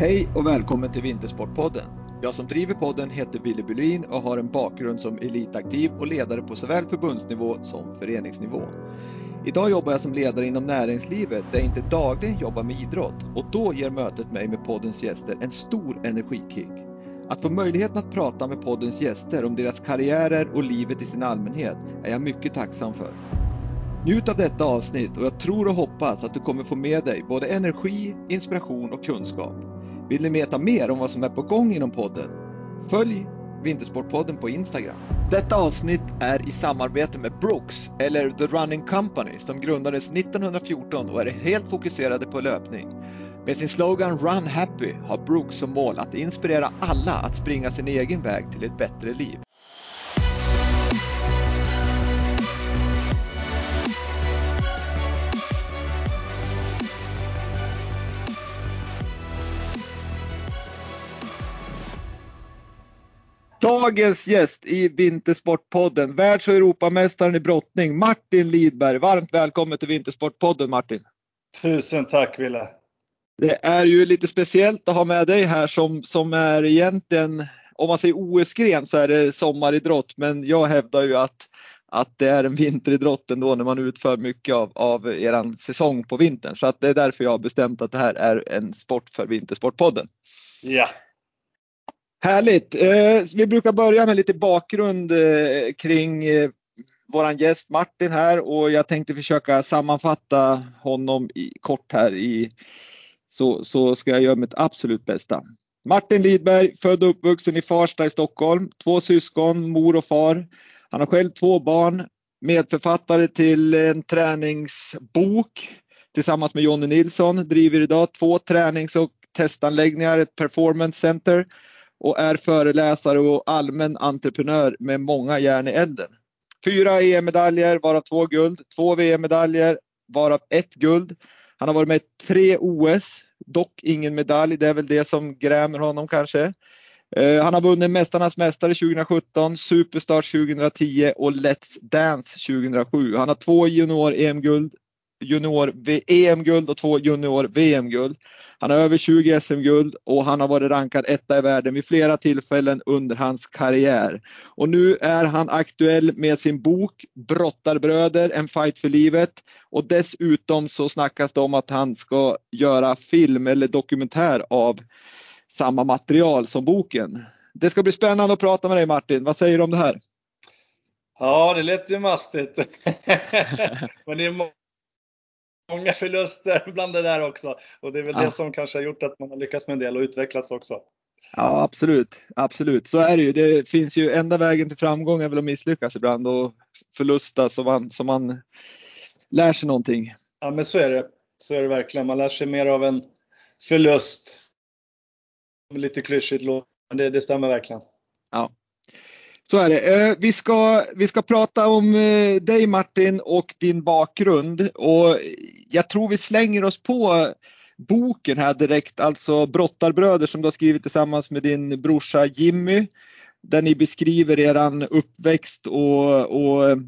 Hej och välkommen till Vintersportpodden. Jag som driver podden heter Wille Bylin och har en bakgrund som elitaktiv och ledare på såväl förbundsnivå som föreningsnivå. Idag jobbar jag som ledare inom näringslivet där jag inte dagligen jobbar med idrott och då ger mötet mig med poddens gäster en stor energikick. Att få möjligheten att prata med poddens gäster om deras karriärer och livet i sin allmänhet är jag mycket tacksam för. Njut av detta avsnitt och jag tror och hoppas att du kommer få med dig både energi, inspiration och kunskap. Vill ni veta mer om vad som är på gång inom podden? Följ Vintersportpodden på Instagram. Detta avsnitt är i samarbete med Brooks, eller The Running Company, som grundades 1914 och är helt fokuserade på löpning. Med sin slogan Run Happy har Brooks som mål att inspirera alla att springa sin egen väg till ett bättre liv. Dagens gäst i Vintersportpodden, världs och Europamästaren i brottning, Martin Lidberg. Varmt välkommen till Vintersportpodden Martin. Tusen tack Wille. Det är ju lite speciellt att ha med dig här som, som är egentligen, om man säger OS-gren så är det sommaridrott, men jag hävdar ju att, att det är en vinteridrott ändå när man utför mycket av, av eran säsong på vintern. Så att det är därför jag har bestämt att det här är en sport för Vintersportpodden. Ja, Härligt! Eh, vi brukar börja med lite bakgrund eh, kring vår våran gäst Martin här och jag tänkte försöka sammanfatta honom i, kort här i så, så ska jag göra mitt absolut bästa. Martin Lidberg, född och uppvuxen i Farsta i Stockholm. Två syskon, mor och far. Han har själv två barn. Medförfattare till en träningsbok tillsammans med Jonny Nilsson. Driver idag två tränings och testanläggningar, ett performance center och är föreläsare och allmän entreprenör med många järn i elden. Fyra EM-medaljer, varav två guld. Två VM-medaljer, varav ett guld. Han har varit med i tre OS, dock ingen medalj. Det är väl det som grämer honom kanske. Eh, han har vunnit Mästarnas Mästare 2017, Superstars 2010 och Let's Dance 2007. Han har två junior-EM-guld, junior-EM-guld och två junior-VM-guld. Han har över 20 SM-guld och han har varit rankad etta i världen vid flera tillfällen under hans karriär. Och nu är han aktuell med sin bok Brottarbröder, en fight för livet. Och dessutom så snackas det om att han ska göra film eller dokumentär av samma material som boken. Det ska bli spännande att prata med dig Martin. Vad säger du om det här? Ja, det lät ju mastigt. Men det är många förluster bland det där också. Och det är väl ja. det som kanske har gjort att man har lyckats med en del och utvecklats också. Ja, absolut. Absolut. Så är det ju. Det finns ju enda vägen till framgång är väl att misslyckas ibland och förlusta så man, så man lär sig någonting. Ja, men så är det. Så är det verkligen. Man lär sig mer av en förlust. Lite klyschigt men det, det stämmer verkligen. Ja, så är det. Eh, vi ska, vi ska prata om eh, dig Martin och din bakgrund och jag tror vi slänger oss på boken här direkt, alltså Brottarbröder som du har skrivit tillsammans med din brorsa Jimmy. Där ni beskriver eran uppväxt och, och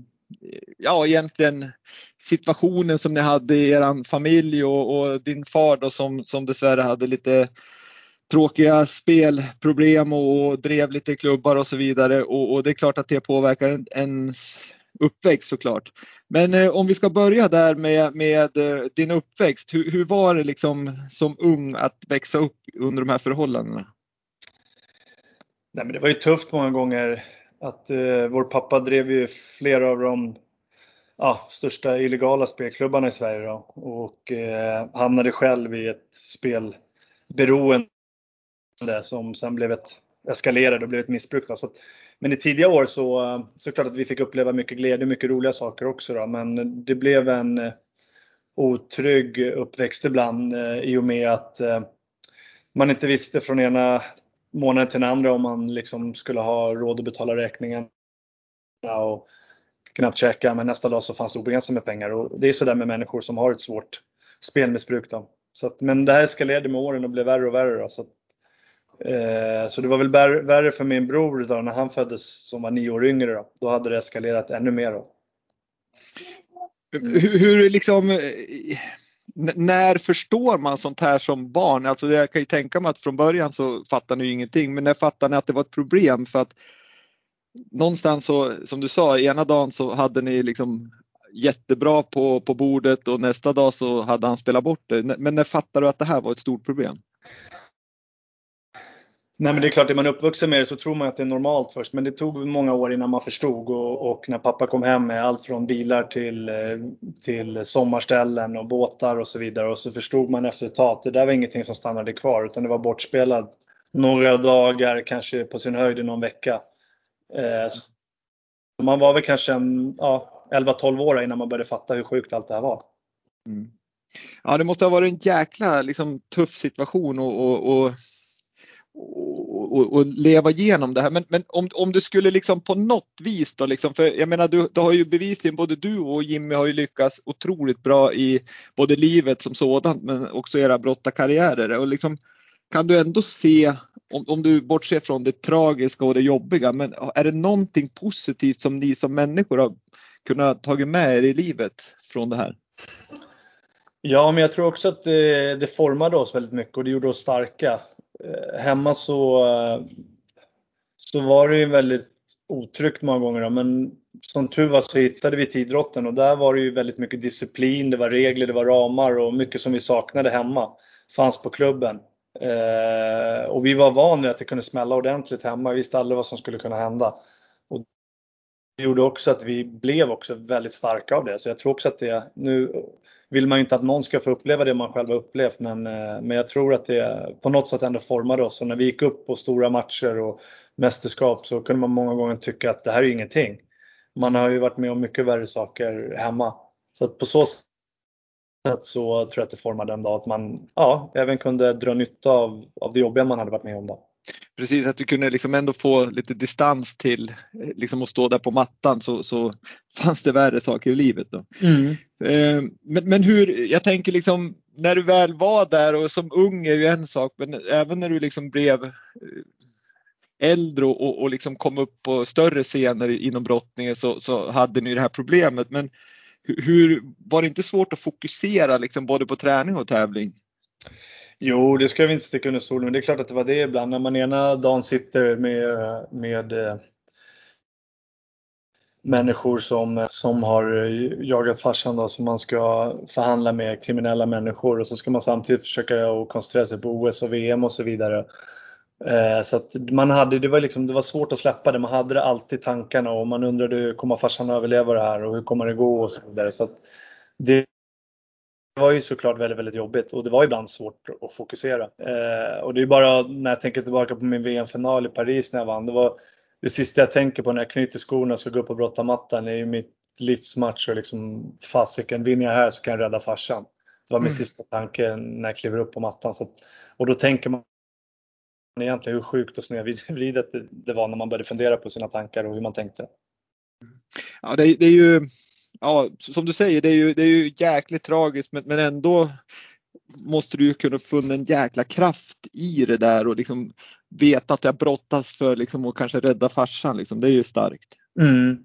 ja, egentligen situationen som ni hade i eran familj och, och din far då som, som dessvärre hade lite tråkiga spelproblem och drev lite klubbar och så vidare och, och det är klart att det påverkar ens uppväxt såklart. Men eh, om vi ska börja där med, med eh, din uppväxt. Hur, hur, var det liksom som ung att växa upp under de här förhållandena? Nej, men det var ju tufft många gånger. Att eh, vår pappa drev ju flera av de ja, största illegala spelklubbarna i Sverige då, och eh, hamnade själv i ett spelberoende där som sen blev ett eskalerade och blev ett missbruk. Då. Så att, men i tidiga år så, så klart att vi fick uppleva mycket glädje och mycket roliga saker också. Då. Men det blev en eh, otrygg uppväxt ibland eh, i och med att eh, man inte visste från ena månaden till den andra om man liksom skulle ha råd att betala räkningen. Och knappt käka, men nästa dag så fanns det obegränsat med pengar. Och det är sådär med människor som har ett svårt spelmissbruk. Då. Så att, men det här eskalerade med åren och blev värre och värre. Då, så att, Eh, så det var väl värre för min bror då, när han föddes som var nio år yngre. Då, då hade det eskalerat ännu mer. Då. Mm. Hur, hur liksom, eh, när förstår man sånt här som barn? Alltså jag kan ju tänka mig att från början så fattar ni ingenting, men när fattar ni att det var ett problem? För att någonstans så, som du sa, ena dagen så hade ni liksom jättebra på, på bordet och nästa dag så hade han spelat bort det. Men när fattar du att det här var ett stort problem? Nej men det är klart, är man uppvuxen med det så tror man att det är normalt först. Men det tog många år innan man förstod och, och när pappa kom hem med allt från bilar till, eh, till sommarställen och båtar och så vidare. Och så förstod man efter ett tag att det där var ingenting som stannade kvar utan det var bortspelat några dagar, kanske på sin höjd i någon vecka. Eh, så man var väl kanske ja, 11-12 år innan man började fatta hur sjukt allt det här var. Mm. Ja, det måste ha varit en jäkla liksom, tuff situation och, och, och och, och, leva igenom det här. Men, men om, om du skulle liksom på något vis då, liksom, för jag menar du, du har ju bevisligen både du och Jimmy har ju lyckats otroligt bra i både livet som sådant men också era brottarkarriärer. Och liksom, kan du ändå se, om, om du bortser från det tragiska och det jobbiga, men är det någonting positivt som ni som människor har kunnat tagit med er i livet från det här? Ja, men jag tror också att det, det formade oss väldigt mycket och det gjorde oss starka. Eh, hemma så, eh, så var det ju väldigt otryggt många gånger. Då, men som tur var så hittade vi till idrotten och där var det ju väldigt mycket disciplin, det var regler, det var ramar och mycket som vi saknade hemma fanns på klubben. Eh, och vi var vana vid att det kunde smälla ordentligt hemma, vi visste aldrig vad som skulle kunna hända. Och det gjorde också att vi blev också väldigt starka av det. Så jag tror också att det, nu vill man ju inte att någon ska få uppleva det man själv har upplevt men, eh, men jag tror att det på något sätt ändå formade oss och när vi gick upp på stora matcher och mästerskap så kunde man många gånger tycka att det här är ju ingenting. Man har ju varit med om mycket värre saker hemma. Så att på så sätt så tror jag att det formade en dag att man ja, även kunde dra nytta av, av det jobbiga man hade varit med om. Då. Precis, att du kunde liksom ändå få lite distans till liksom att stå där på mattan så, så fanns det värre saker i livet. Då. Mm. Eh, men, men hur, jag tänker liksom när du väl var där och som ung är ju en sak men även när du liksom blev eh, äldre och, och liksom kom upp på större scener inom brottningen så, så hade ni det här problemet. Men hur, var det inte svårt att fokusera liksom både på träning och tävling? Jo, det ska vi inte sticka under stolen men det är klart att det var det ibland när man ena dagen sitter med, med eh, människor som, som har jagat farsan då, som man ska förhandla med, kriminella människor och så ska man samtidigt försöka och koncentrera sig på OS och VM och så vidare. Eh, så att man hade, det, var liksom, det var svårt att släppa det, man hade det alltid i tankarna och man undrade kommer farsan överleva det här och hur kommer det gå och så vidare. Så det var ju såklart väldigt, väldigt jobbigt och det var ibland svårt att fokusera. Eh, och det är bara när jag tänker tillbaka på min VM-final i Paris när jag vann. Det var det sista jag tänker på när jag knyter skorna och ska gå upp och brotta mattan. Det är ju mitt livsmatch och liksom fasiken, vinner jag här så kan jag rädda farsan. Det var min mm. sista tanke när jag kliver upp på mattan. Så att, och då tänker man egentligen hur sjukt och snedvridet det var när man började fundera på sina tankar och hur man tänkte. Ja, det, det är ju ja, som du säger, det är ju, det är ju jäkligt tragiskt men, men ändå måste du ju kunna finna en jäkla kraft i det där och liksom veta att jag brottas för liksom att kanske rädda farsan. Liksom. Det är ju starkt. Mm.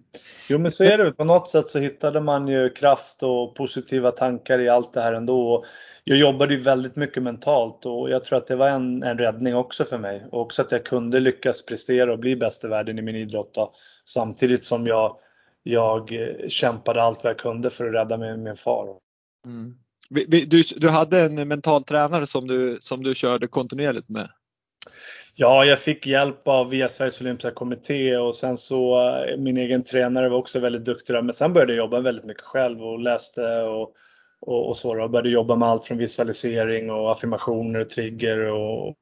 Jo men så är det På något sätt så hittade man ju kraft och positiva tankar i allt det här ändå. Jag jobbade ju väldigt mycket mentalt och jag tror att det var en, en räddning också för mig. Och också att jag kunde lyckas prestera och bli bäst i världen i min idrott. Då. Samtidigt som jag jag eh, kämpade allt vad jag kunde för att rädda min, min far. Mm. Du, du hade en mental tränare som du, som du körde kontinuerligt med? Ja, jag fick hjälp av via Sveriges Olympiska Kommitté och sen så eh, min egen tränare var också väldigt duktig där. Men sen började jag jobba väldigt mycket själv och läste och, och, och så. Jag började jobba med allt från visualisering och affirmationer, trigger och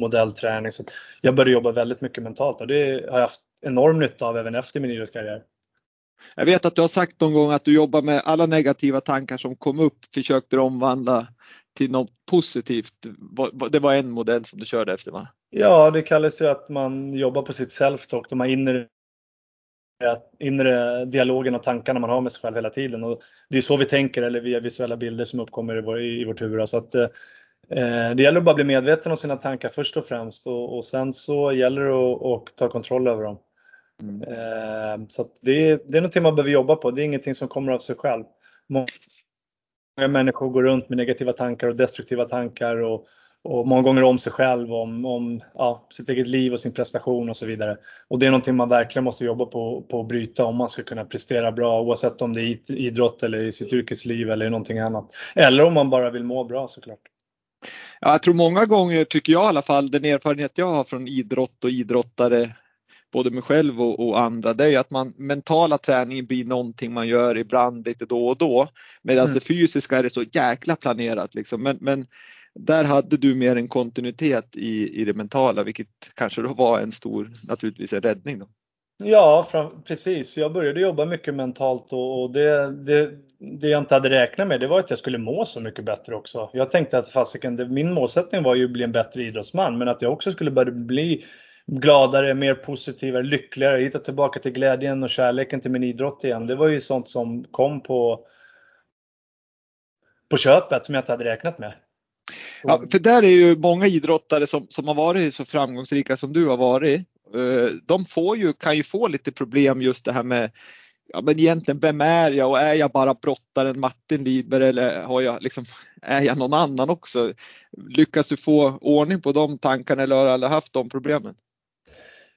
modellträning. Så jag började jobba väldigt mycket mentalt och det har jag haft enorm nytta av även efter min idrottskarriär. Jag vet att du har sagt någon gång att du jobbar med alla negativa tankar som kom upp, försökte omvandla till något positivt. Det var en modell som du körde efter va? Ja, det kallas ju att man jobbar på sitt self-talk, de här inre, inre dialogen och tankarna man har med sig själv hela tiden. Och det är så vi tänker, eller via visuella bilder som uppkommer i, vår, i vårt huvud. Så att, eh, det gäller att bara bli medveten om sina tankar först och främst och, och sen så gäller det att, ta kontroll över dem. Mm. Eh, så det, det är någonting man behöver jobba på. Det är ingenting som kommer av sig själv. människor går runt med negativa tankar och destruktiva tankar och, och många gånger om sig själv, om, om ja, sitt eget liv och sin prestation och så vidare. Och det är någonting man verkligen måste jobba på, på att bryta om man ska kunna prestera bra oavsett om det är idrott eller i sitt yrkesliv eller någonting annat. Eller om man bara vill må bra såklart. Ja, jag tror många gånger, tycker jag i alla fall, den erfarenhet jag har från idrott och idrottare, både mig själv och, och andra, det är att man mentala träningen blir någonting man gör ibland lite då och då. Medan mm. det fysiska är det så jäkla planerat liksom. Men, men där hade du mer en kontinuitet i, i det mentala, vilket kanske då var en stor, naturligtvis en räddning. Då. Ja, precis. Jag började jobba mycket mentalt och det, det, det jag inte hade räknat med det var att jag skulle må så mycket bättre också. Jag tänkte att fasiken, min målsättning var ju att bli en bättre idrottsman men att jag också skulle börja bli gladare, mer positivare, lyckligare, hitta tillbaka till glädjen och kärleken till min idrott igen. Det var ju sånt som kom på, på köpet som jag inte hade räknat med. Ja, för där är ju många idrottare som, som har varit så framgångsrika som du har varit. Eh, de får ju, kan ju få lite problem just det här med ja, men egentligen vem är jag och är jag bara brottaren Martin Lidberg eller har jag liksom, är jag någon annan också? Lyckas du få ordning på de tankarna eller har du aldrig haft de problemen?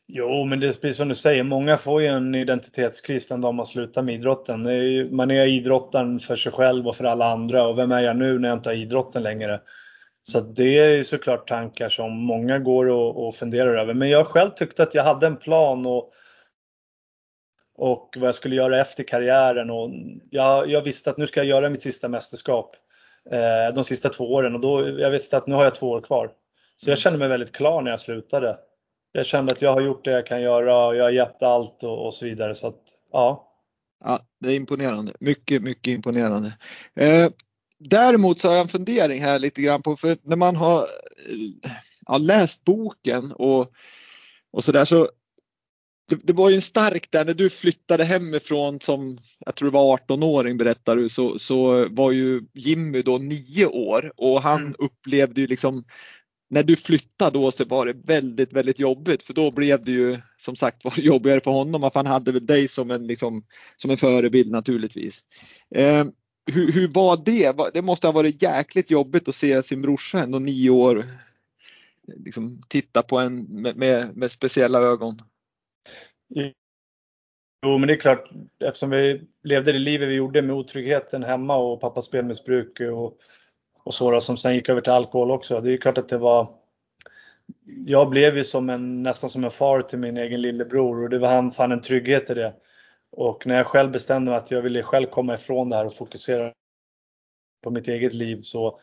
Jo, men det är precis som du säger, många får ju en identitetskris den dag man slutar med idrotten. Man är idrottaren för sig själv och för alla andra och vem är jag nu när jag inte har idrotten längre? Så det är ju såklart tankar som många går och, och funderar över. Men jag själv tyckte att jag hade en plan och, och vad jag skulle göra efter karriären. Och jag, jag visste att nu ska jag göra mitt sista mästerskap eh, de sista två åren och då, jag visste att nu har jag två år kvar. Så jag kände mig väldigt klar när jag slutade. Jag kände att jag har gjort det jag kan göra och jag har gett allt och, och så vidare. Så att, ja. Ja, det är imponerande. Mycket, mycket imponerande. Eh, Däremot så har jag en fundering här lite grann på, för när man har ja, läst boken och, och så där så det, det, var ju en stark där när du flyttade hemifrån som jag tror det var 18-åring berättar du så, så var ju Jimmy då nio år och han mm. upplevde ju liksom när du flyttade då så var det väldigt, väldigt jobbigt för då blev det ju som sagt var jobbigare för honom. För han hade väl dig som en, liksom, som en förebild naturligtvis. Eh, hur, hur var det? Det måste ha varit jäkligt jobbigt att se sin brorsa ändå nio år liksom, titta på en med, med, med speciella ögon. Jo, men det är klart, eftersom vi levde det livet vi gjorde med otryggheten hemma och pappas spelmissbruk och, och sådär som sen gick över till alkohol också. Det är klart att det var jag blev ju som en, nästan som en far till min egen lillebror och det var han fann en trygghet i det. Och när jag själv bestämde mig att jag ville själv komma ifrån det här och fokusera på mitt eget liv så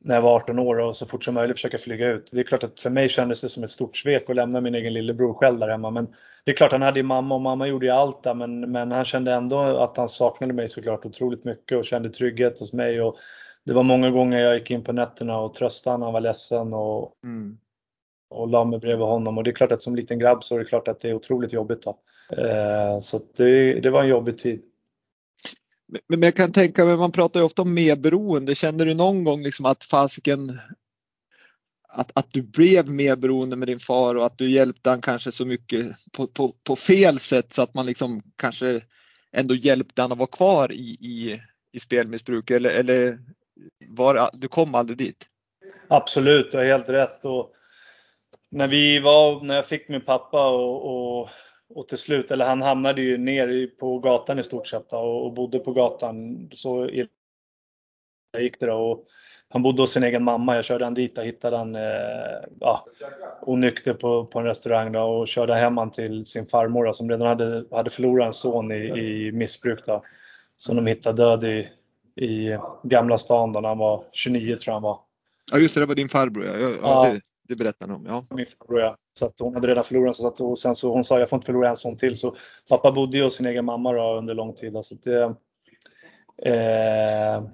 när jag var 18 år och så fort som möjligt försöka flyga ut. Det är klart att för mig kändes det som ett stort svek att lämna min egen lillebror själv där hemma. Men det är klart han hade ju mamma och mamma gjorde ju allt där men, men han kände ändå att han saknade mig såklart otroligt mycket och kände trygghet hos mig. Och det var många gånger jag gick in på nätterna och tröstade när han var ledsen och, mm och la mig bredvid honom och det är klart att som liten grabb så är det klart att det är otroligt jobbigt. Då. Eh, så det, det var en jobbig tid. Men jag kan tänka mig, man pratar ju ofta om medberoende. Känner du någon gång liksom att fasiken att, att du blev mer beroende med din far och att du hjälpte han kanske så mycket på, på, på fel sätt så att man liksom kanske ändå hjälpte han att vara kvar i, i, i spelmissbruk eller, eller var, du kom aldrig dit? Absolut, du har helt rätt. Och när vi var, när jag fick min pappa och, och, och till slut, eller han hamnade ju ner på gatan i stort sett och, och bodde på gatan. Så gick det då. Och han bodde hos sin egen mamma. Jag körde han dit och hittade han eh, ja, onykter på, på en restaurang då, och körde hem han till sin farmor då, som redan hade, hade förlorat en son i, i missbruk. Då, som de hittade död i, i Gamla stan då, när han var 29 tror jag han var. Ja just det, det var din farbror ja. ja, ja. Det, berättade han om. Ja. Min farbror ja. Så att hon hade redan förlorat så att, och sen så hon sa jag får inte förlora en sån till. Så pappa bodde ju hos sin egen mamma då, under lång tid. Så det, eh,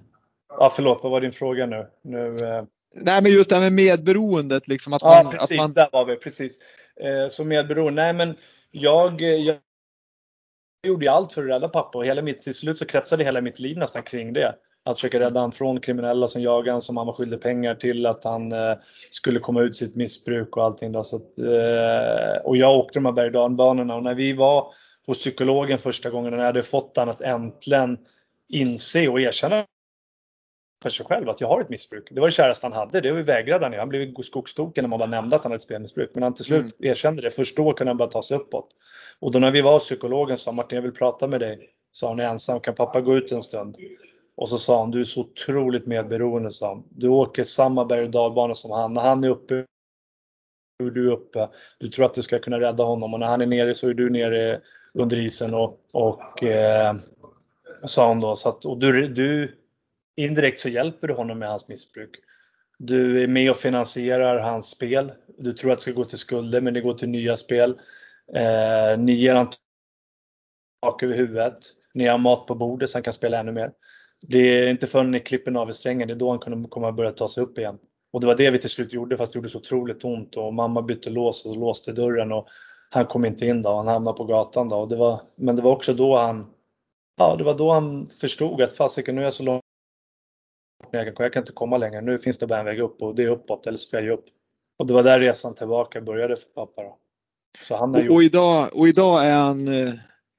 ja, förlåt, vad var din fråga nu? nu eh, Nej men just det här med medberoendet. Liksom, att man, ja precis, att man... där var vi. Precis. Eh, så medberoende. Nej men jag, jag gjorde allt för att rädda pappa och hela mitt, till slut så kretsade hela mitt liv nästan kring det att försöka rädda honom från kriminella som jagade honom, som han var skyldig pengar till, att han eh, skulle komma ut sitt missbruk och allting. Då. Så att, eh, och jag åkte de här berg och och när vi var hos psykologen första gången, när jag hade fått honom att äntligen inse och erkänna för sig själv att jag har ett missbruk. Det var det käraste han hade, det vägrade han ju. Han blev skogstoken när man bara nämnde att han hade ett spelmissbruk. Men han till slut mm. erkände det. Först då kunde han bara ta sig uppåt. Och då när vi var hos psykologen sa Martin, jag vill prata med dig. Sa han är ensam, kan pappa gå ut en stund? Och så sa han, du är så otroligt medberoende, sa han. Du åker samma berg och dalbana som han. När han är uppe är du uppe. Du tror att du ska kunna rädda honom och när han är nere så är du nere under isen och, och eh, sa han då. Så att, och du, du indirekt så hjälper du honom med hans missbruk. Du är med och finansierar hans spel. Du tror att det ska gå till skulder men det går till nya spel. Eh, ni ger honom tak över huvudet. Ni har mat på bordet så han kan spela ännu mer. Det är inte förrän ni klipper navelsträngen, det är då han kommer, kommer börja ta sig upp igen. Och det var det vi till slut gjorde fast det gjorde så otroligt ont och mamma bytte lås och låste dörren och han kom inte in då, han hamnade på gatan då. Och det var, men det var också då han, ja det var då han förstod att fasiken nu är jag så långt ner jag kan, jag kan inte komma längre, nu finns det bara en väg upp och det är uppåt eller så får jag ge upp. Och det var där resan tillbaka började för pappa. Då. Så han och, gjort... och, idag, och idag är han eh,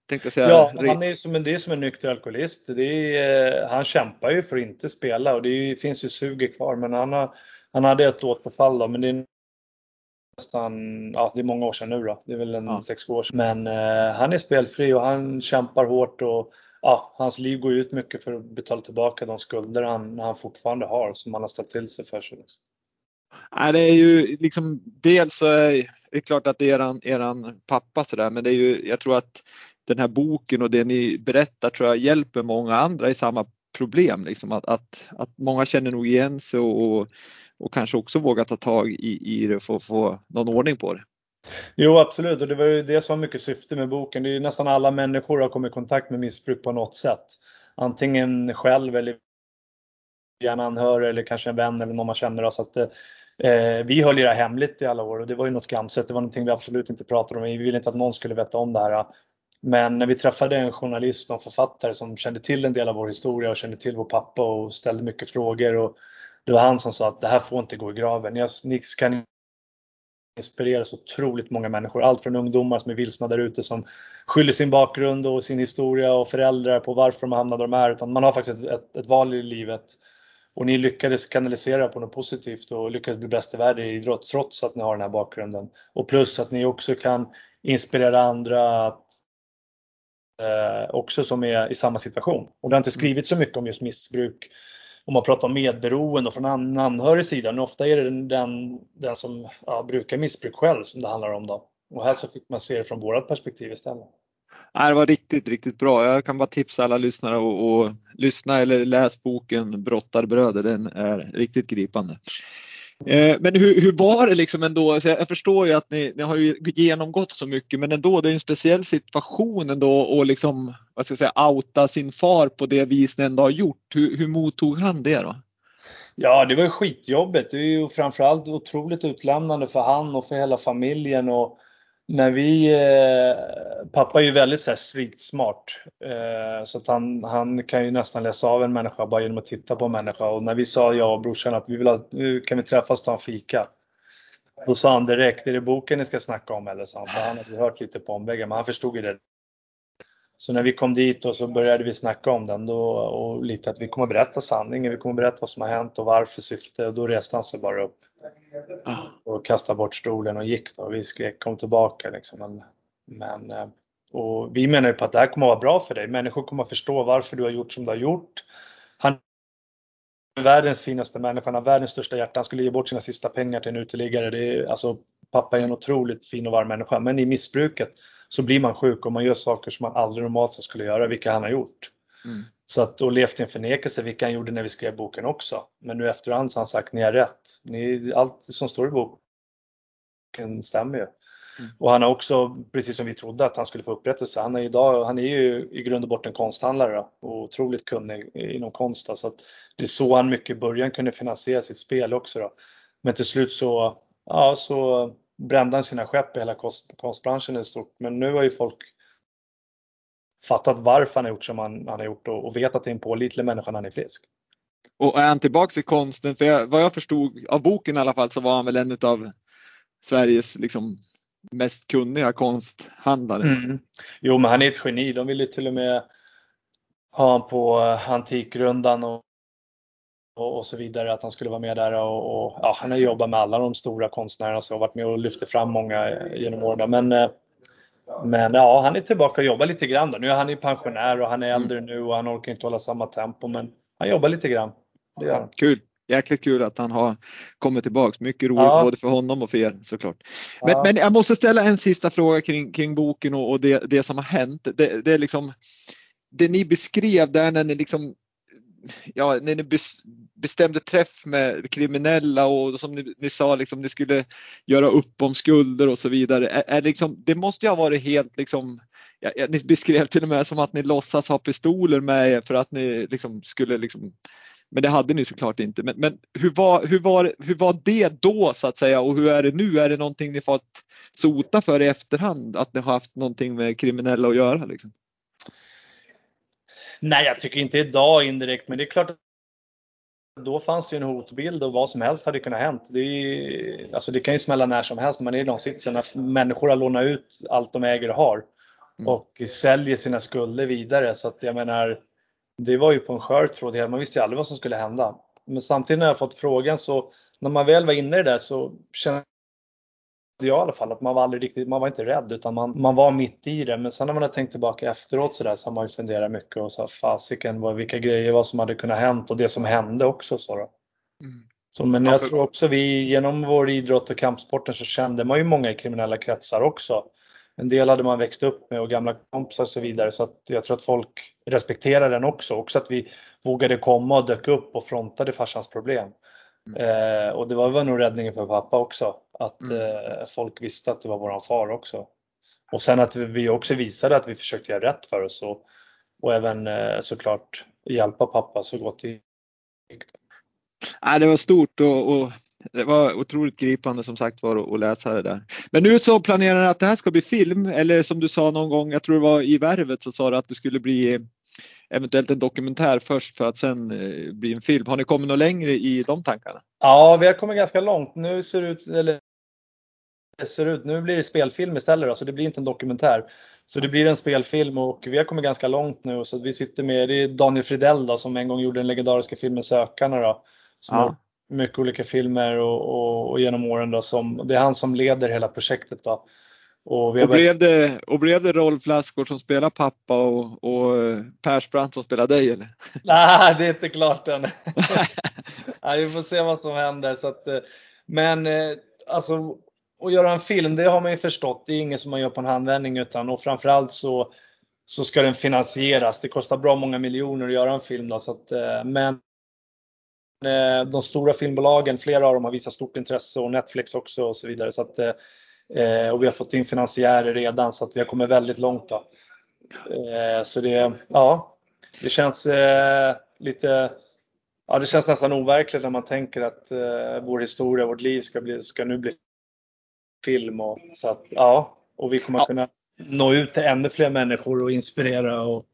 tänkte säga. Ja, han är som en, det är som en nykter alkoholist. Det är, han kämpar ju för att inte spela och det är, finns ju suget kvar. Men han, har, han hade ett återfall då, men det är nästan, ja det är många år sedan nu då. Det är väl en ja. sex år sedan. Men eh, han är spelfri och han kämpar hårt och ja, hans liv går ut mycket för att betala tillbaka de skulder han, han fortfarande har som han har ställt till sig för sig. Liksom. Nej, det är ju liksom dels så är det klart att det är eran, eran pappa sådär, men det är ju, jag tror att den här boken och det ni berättar tror jag hjälper många andra i samma problem. Liksom att, att, att många känner nog igen sig och, och kanske också vågar ta tag i, i det för att få någon ordning på det. Jo absolut och det var ju det som var mycket syfte med boken. Det är ju nästan alla människor har kommit i kontakt med missbruk på något sätt. Antingen själv eller gärna anhörig eller kanske en vän eller någon man känner. Så att, eh, vi höll ju det hemligt i alla år och det var ju något skamset. Det var någonting vi absolut inte pratade om. Vi ville inte att någon skulle veta om det här. Men när vi träffade en journalist och författare som kände till en del av vår historia och kände till vår pappa och ställde mycket frågor. Och det var han som sa att det här får inte gå i graven. Ni kan inspirera så otroligt många människor. Allt från ungdomar som är vilsna där ute som skyller sin bakgrund och sin historia och föräldrar på varför de hamnade där de är. Utan man har faktiskt ett, ett, ett val i livet. Och ni lyckades kanalisera på något positivt och lyckades bli bäst i världen i idrott trots att ni har den här bakgrunden. Och plus att ni också kan inspirera andra att eh, också som är i samma situation. Och det har inte mm. skrivits så mycket om just missbruk om man pratar om medberoende och från en anhörig sida. Men ofta är det den, den, den som ja, brukar missbruk själv som det handlar om. Då. Och här så fick man se det från vårat perspektiv istället. det var riktigt, riktigt bra. Jag kan bara tipsa alla lyssnare att lyssna eller läs boken Brottarbröder. Den är riktigt gripande. Eh, men hur, hur, var det liksom ändå? Alltså, jag förstår ju att ni, ni har ju genomgått så mycket men ändå det är en speciell situation ändå att liksom, vad ska jag säga, outa sin far på det vis ni ändå har gjort. Hur, hur mottog han det då? Ja, det var ju skitjobbigt. Det är ju framförallt otroligt utlämnande för han och för hela familjen och när vi, eh, pappa är ju väldigt så här streetsmart eh, så att han, han kan ju nästan läsa av en människa bara genom att titta på en människa och när vi sa jag och brorsan att vi vill ha, nu kan vi träffas och ta en fika. Då sa han direkt, är det boken ni ska snacka om eller? Så han, han hade hört lite på omvägen men han förstod ju det. Så när vi kom dit och så började vi snacka om den då och lite att vi kommer berätta sanningen, vi kommer berätta vad som har hänt och varför syfte och då reste han sig bara upp. Och kastade bort stolen och gick då. Vi skrek kom tillbaka liksom. Men, men, eh, och vi menar ju på att det här kommer att vara bra för dig. Människor kommer att förstå varför du har gjort som du har gjort. Han är världens finaste människa, han har världens största hjärta. Han skulle ge bort sina sista pengar till en uteliggare. Det är, alltså, pappa är en otroligt fin och varm människa. Men i missbruket så blir man sjuk och man gör saker som man aldrig normalt skulle göra, vilka han har gjort. Mm. Så att, och levt i en förnekelse, vilket han gjorde när vi skrev boken också. Men nu efterhand så har han sagt, ni har rätt. Ni, allt som står i boken stämmer ju. Mm. Och han har också, precis som vi trodde, att han skulle få upprättelse. Han är idag, han är ju i grund och botten konsthandlare och otroligt kunnig inom konst. Så att det är så han mycket i början kunde finansiera sitt spel också. Då. Men till slut så, ja, så brände han sina skepp i hela konst, konstbranschen i stort. Men nu har ju folk fattat varför han har gjort som han, han har gjort och, och vet att det är en pålitlig människa när han är frisk. Och är han tillbaks i konsten? För jag, vad jag förstod av boken i alla fall så var han väl en av Sveriges liksom, mest kunniga konsthandlare. Mm. Jo, men han är ett geni. De ville till och med ha honom på Antikrundan och, och, så vidare, att han skulle vara med där och, och ja, han har jobbat med alla de stora konstnärerna så har varit med och lyft fram många genom åren. Men, eh, men ja, han är tillbaka och jobbar lite grann. Då. Nu är han ju pensionär och han är mm. äldre nu och han orkar inte hålla samma tempo men han jobbar lite grann. Det gör han. Kul! Jäkligt kul att han har kommit tillbaks. Mycket roligt ja. både för honom och för er såklart. Men, ja. men jag måste ställa en sista fråga kring, kring boken och, och det, det, som har hänt. Det, det, är liksom, det ni beskrev där när ni liksom ja, när ni bestämde träff med kriminella och som ni, ni sa, liksom, ni skulle göra upp om skulder och så vidare. Är, är liksom, det måste ju ha varit helt, liksom, ja, ni beskrev till och med som att ni låtsas ha pistoler med er för att ni liksom skulle liksom, men det hade ni såklart inte. Men, men hur, var, hur, var, hur var det då så att säga och hur är det nu? Är det någonting ni fått sota för i efterhand? Att ni har haft någonting med kriminella att göra? Liksom? Nej, jag tycker inte idag indirekt, men det är klart då fanns det ju en hotbild och vad som helst hade kunnat hänt. Det, är, alltså det kan ju smälla när som helst man är i de sitsen. När människor har lånat ut allt de äger och har mm. och säljer sina skulder vidare. Så att jag menar, det var ju på en skör tråd. Man visste ju aldrig vad som skulle hända. Men samtidigt när jag fått frågan så när man väl var inne i det där så kände jag i alla fall att man var aldrig riktigt, man var inte rädd utan man, man var mitt i det. Men sen när man har tänkt tillbaka efteråt så där så har man ju funderat mycket och så fasiken vilka grejer vad som hade kunnat hänt och det som hände också. Så, då. Mm. så men jag tror också vi genom vår idrott och kampsporten så kände man ju många i kriminella kretsar också. En del hade man växt upp med och gamla kompisar och så vidare så att jag tror att folk respekterar den också. Också att vi vågade komma och dök upp och frontade farsans problem. Mm. Eh, och det var väl nog räddningen för pappa också. Att mm. eh, folk visste att det var våran far också. Och sen att vi också visade att vi försökte göra rätt för oss och, och även eh, såklart hjälpa pappa så gott det gick. Ja, det var stort och, och, det var otroligt gripande som sagt var att läsa det där. Men nu så planerar ni att det här ska bli film eller som du sa någon gång, jag tror det var i Värvet så sa du att det skulle bli eventuellt en dokumentär först för att sen eh, bli en film. Har ni kommit något längre i de tankarna? Ja, vi har kommit ganska långt. Nu ser det ut, eller ser ut, nu blir det spelfilm istället då, så det blir inte en dokumentär. Så det blir en spelfilm och vi har kommit ganska långt nu så vi sitter med, det är Daniel Fridell då som en gång gjorde den legendariska filmen Sökarna då. Som ja. har mycket olika filmer och, och, och, genom åren då som, det är han som leder hela projektet då. Och, och, blev det, och blev det Rolf Lassgård som spelar pappa och, och Persbrandt som spelar dig eller? Nej, det är inte klart än. Nej, vi får se vad som händer. Så att, eh, men eh, alltså, att göra en film, det har man ju förstått. Det är inget som man gör på en handvändning utan och framförallt så, så ska den finansieras. Det kostar bra många miljoner att göra en film. Då, så att, eh, men eh, de stora filmbolagen, flera av dem har visat stort intresse och Netflix också och så vidare. Så att, eh, och vi har fått in finansiärer redan så att vi har kommit väldigt långt. Då. Så det, ja, det känns lite Ja, det känns nästan overkligt när man tänker att eh, vår historia, vårt liv ska, bli, ska nu bli film. Och, så att, ja, och vi kommer ja. kunna nå ut till ännu fler människor och inspirera och,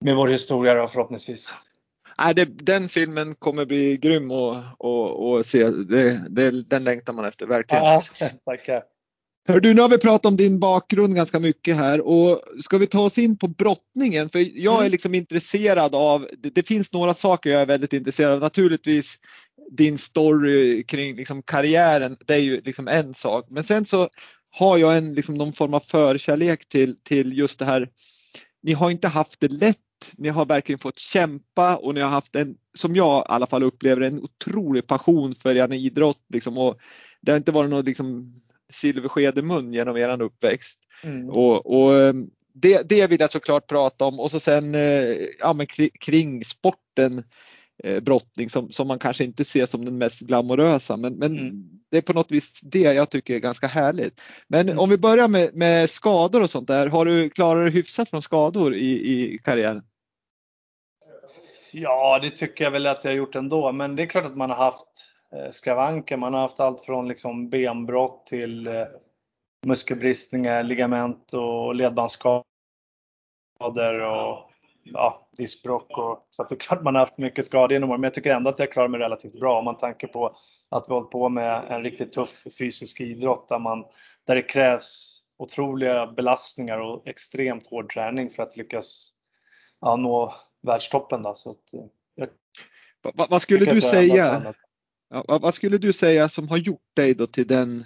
med vår historia då, förhoppningsvis nej, det, den filmen kommer bli grym att se. Det, det, den längtar man efter verkligen. Ja, tackar. Hör du, nu har vi pratat om din bakgrund ganska mycket här och ska vi ta oss in på brottningen? För jag är mm. liksom intresserad av, det, det, finns några saker jag är väldigt intresserad av. Naturligtvis din story kring liksom karriären, det är ju liksom en sak. Men sen så har jag en, liksom någon form av förkärlek till, till just det här. Ni har inte haft det lätt ni har verkligen fått kämpa och ni har haft en, som jag i alla fall upplever en otrolig passion för er idrott. Liksom, och det har inte varit någon liksom, silversked i mun genom er uppväxt. Mm. Och, och ehm, det, det vill jag såklart prata om och så sen eh, ja, kring sporten eh, brottning som, som man kanske inte ser som den mest glamorösa men, men mm. det är på något vis det jag tycker är ganska härligt. Men mm. om vi börjar med, med skador och sånt där, har du klarat dig hyfsat från skador i, i karriären? Ja, det tycker jag väl att jag har gjort ändå, men det är klart att man har haft eh, skavanker. Man har haft allt från liksom benbrott till eh, muskelbristningar, ligament och ledbandsskador och ja, diskbråck. Och, så att det är klart man har haft mycket skador genom åren, men jag tycker ändå att jag klarar mig relativt bra om man tänker på att vi hållit på med en riktigt tuff fysisk idrott där, man, där det krävs otroliga belastningar och extremt hård träning för att lyckas ja, nå världstoppen. Då, så att, eh, Vad, vad skulle du säga? Ja, vad, vad, skulle du säga som har gjort dig då till den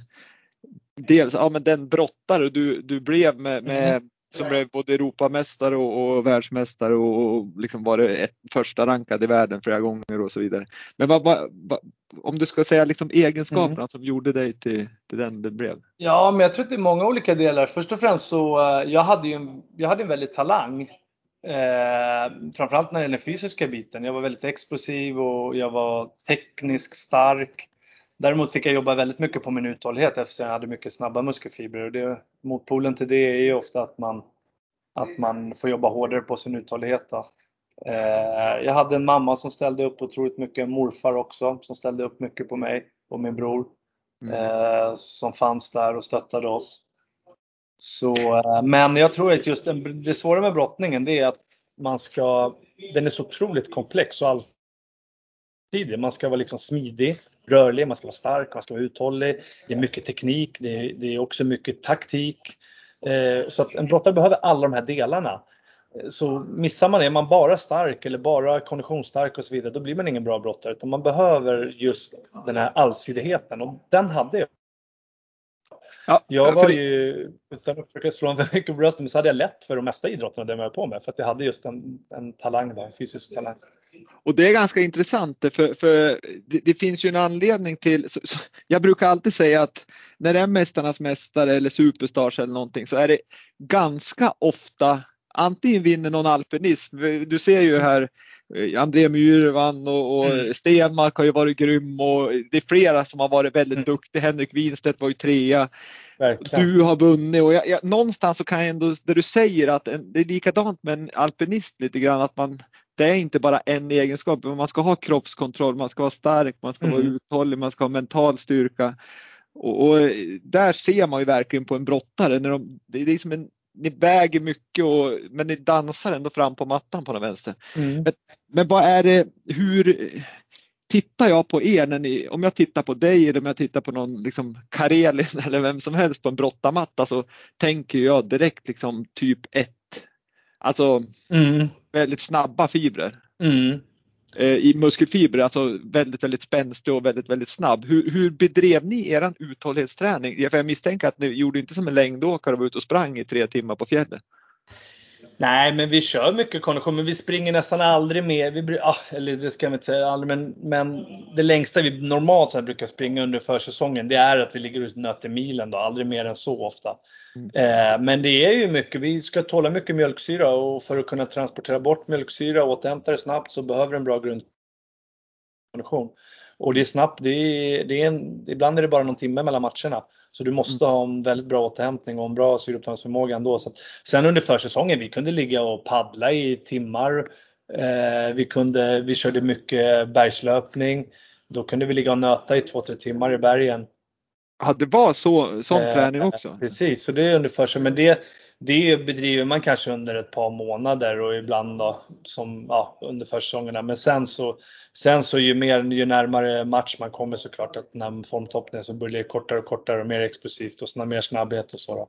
dels, ja, men den brottare du, du blev med, med mm. Som blev både Europamästare och, och världsmästare och, och liksom var ett, första rankad i världen flera gånger och så vidare. Men vad, vad, om du ska säga liksom egenskaperna mm. som gjorde dig till, till den det blev? Ja, men jag tror att det är många olika delar. Först och främst så uh, jag hade ju en, jag hade en väldigt talang. Eh, framförallt när det gäller den fysiska biten. Jag var väldigt explosiv och jag var tekniskt stark. Däremot fick jag jobba väldigt mycket på min uthållighet eftersom jag hade mycket snabba muskelfibrer. Och det, motpolen till det är ju ofta att man, att man får jobba hårdare på sin uthållighet. Då. Eh, jag hade en mamma som ställde upp otroligt mycket, morfar också som ställde upp mycket på mig och min bror. Mm. Eh, som fanns där och stöttade oss. Så, eh, men jag tror att just det svåra med brottningen det är att man ska, den är så otroligt komplex och allsidig. Man ska vara liksom smidig, rörlig, man ska vara stark, man ska vara uthållig. Det är mycket teknik, det är, det är också mycket taktik. Eh, så att en brottare behöver alla de här delarna. Eh, så missar man det, är man bara stark eller bara konditionsstark och så vidare, då blir man ingen bra brottare. Utan man behöver just den här allsidigheten och den hade jag Ja, jag var ju, utan att försöka slå en för mycket på bröstet, så hade jag lätt för de mesta idrotterna det jag var på med. För att jag hade just en, en talang, då, en fysisk talang. Och det är ganska intressant för, för det, det, finns ju en anledning till, så, så, jag brukar alltid säga att när det är Mästarnas Mästare eller Superstars eller någonting så är det ganska ofta antingen vinner någon alpinism. Du ser ju här eh, André Myhr vann och, och mm. Stenmark har ju varit grym och det är flera som har varit väldigt mm. duktiga. Henrik Winstedt var ju trea. Verkligen. Du har vunnit och jag, jag, någonstans så kan jag ändå, där du säger att en, det är likadant med en alpinist lite grann att man det är inte bara en egenskap, man ska ha kroppskontroll, man ska vara stark, man ska mm. vara uthållig, man ska ha mental styrka. Och, och, där ser man ju verkligen på en brottare, när de, det är som en ni väger mycket och, men ni dansar ändå fram på mattan på den vänster. Mm. Men, men vad är det, hur tittar jag på er när ni, om jag tittar på dig eller om jag tittar på någon liksom Karelin eller vem som helst på en brottarmatta så tänker jag direkt liksom typ 1. Alltså mm. väldigt snabba fibrer. Mm. Eh, i muskelfibrer, alltså väldigt, väldigt spänstig och väldigt, väldigt snabb. Hur, hur bedrev ni er uthållighetsträning? Jag misstänker att ni gjorde inte som en längdåkare och var ute och sprang i tre timmar på fjället. Nej, men vi kör mycket kondition, men vi springer nästan aldrig mer. Vi, ah, eller det ska jag inte säga aldrig, men, men det längsta vi normalt sett brukar springa under försäsongen, det är att vi ligger ut nöter milen då, aldrig mer än så ofta. Mm. Eh, men det är ju mycket, vi ska tåla mycket mjölksyra och för att kunna transportera bort mjölksyra och återhämta det snabbt så behöver en bra grundkondition. Och det är snabbt, det är, det är en, ibland är det bara någon timme mellan matcherna. Så du måste mm. ha en väldigt bra återhämtning och en bra syreupptagningsförmåga ändå. Så att, sen under försäsongen, vi kunde ligga och paddla i timmar. Eh, vi, kunde, vi körde mycket bergslöpning. Då kunde vi ligga och nöta i 2-3 timmar i bergen. Ja, det var så, sån eh, träning också? Precis, så det är under försäsongen. Men det, det bedriver man kanske under ett par månader och ibland då, som, ja, under försäsongerna. Men sen så, sen så ju, mer, ju närmare match man kommer såklart att när formtoppningen så blir det kortare och kortare och mer explosivt och mer snabbhet och så. Då.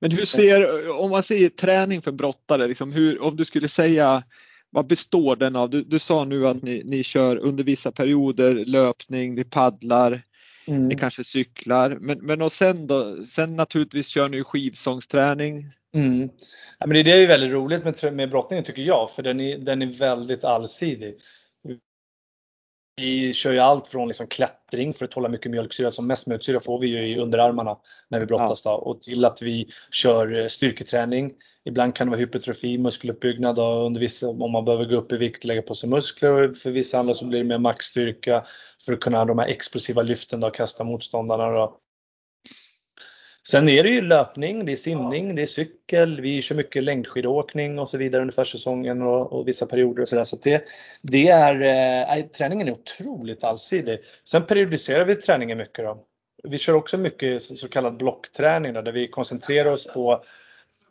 Men hur ser, om man säger träning för brottare, liksom hur, om du skulle säga vad består den av? Du, du sa nu att ni, ni kör under vissa perioder löpning, ni paddlar, mm. ni kanske cyklar. Men, men och sen då? Sen naturligtvis kör ni skivsångsträning, Mm. Ja, men det är ju väldigt roligt med, med brottningen tycker jag, för den är, den är väldigt allsidig. Vi kör ju allt från liksom klättring för att hålla mycket mjölksyra, som mest mjölksyra får vi ju i underarmarna när vi brottas då, och till att vi kör eh, styrketräning. Ibland kan det vara hypertrofi, muskeluppbyggnad och under vissa, om man behöver gå upp i vikt, lägga på sig muskler och för vissa andra så blir det mer maxstyrka för att kunna ha de här explosiva lyften och kasta motståndarna. Då. Sen är det ju löpning, det är simning, det är cykel, vi kör mycket längdskidåkning och så vidare under försäsongen och, och vissa perioder och sådär. Så det, det är, eh, träningen är otroligt allsidig. Sen periodiserar vi träningen mycket då. Vi kör också mycket så kallad blockträning då, där vi koncentrerar oss på,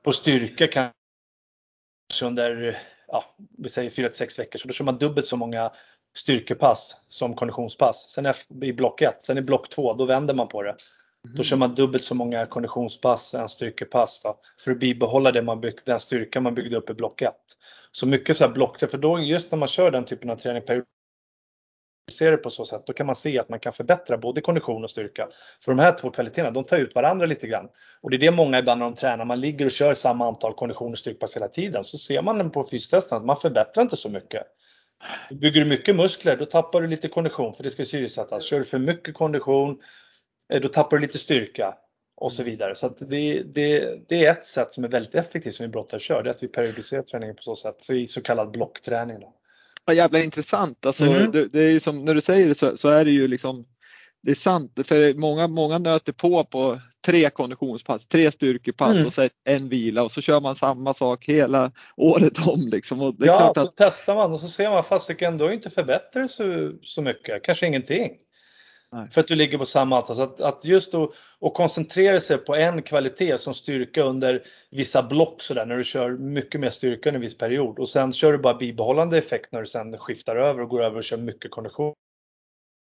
på styrka kanske under, ja, vi säger 4-6 veckor. Så då kör man dubbelt så många styrkepass som konditionspass. Sen är, i block 1, sen i block 2, då vänder man på det. Mm. Då kör man dubbelt så många konditionspass än styrkepass då, för att bibehålla det man byggt, den styrka man byggde upp i block 1. Så mycket så här block, för då just när man kör den typen av träning ser det på så sätt, då kan man se att man kan förbättra både kondition och styrka. För de här två kvaliteterna, de tar ut varandra lite grann. Och det är det många ibland när de tränar, man ligger och kör samma antal kondition och styrkpass hela tiden, så ser man på fystesten att man förbättrar inte så mycket. Bygger du mycket muskler, då tappar du lite kondition för det ska syresättas. Kör du för mycket kondition, då tappar du lite styrka och så vidare. Så det, det, det, är ett sätt som är väldigt effektivt som vi brottare kör, det är att vi periodiserar träningen på så sätt, så i så kallad blockträning. Då. Vad jävla intressant. Alltså, mm. det, det, är som när du säger det så, så, är det ju liksom det är sant, för många, många nöter på på tre konditionspass, tre styrkepass mm. och så en vila och så kör man samma sak hela året om. Liksom. Och det är ja, klart att... så testar man och så ser man fasiken, du har inte förbättrat så, så mycket, kanske ingenting. Nej. För att du ligger på samma antal. Så att, att just att och koncentrera sig på en kvalitet som styrka under vissa block sådär när du kör mycket mer styrka under en viss period och sen kör du bara bibehållande effekt när du sen skiftar över och går över och kör mycket kondition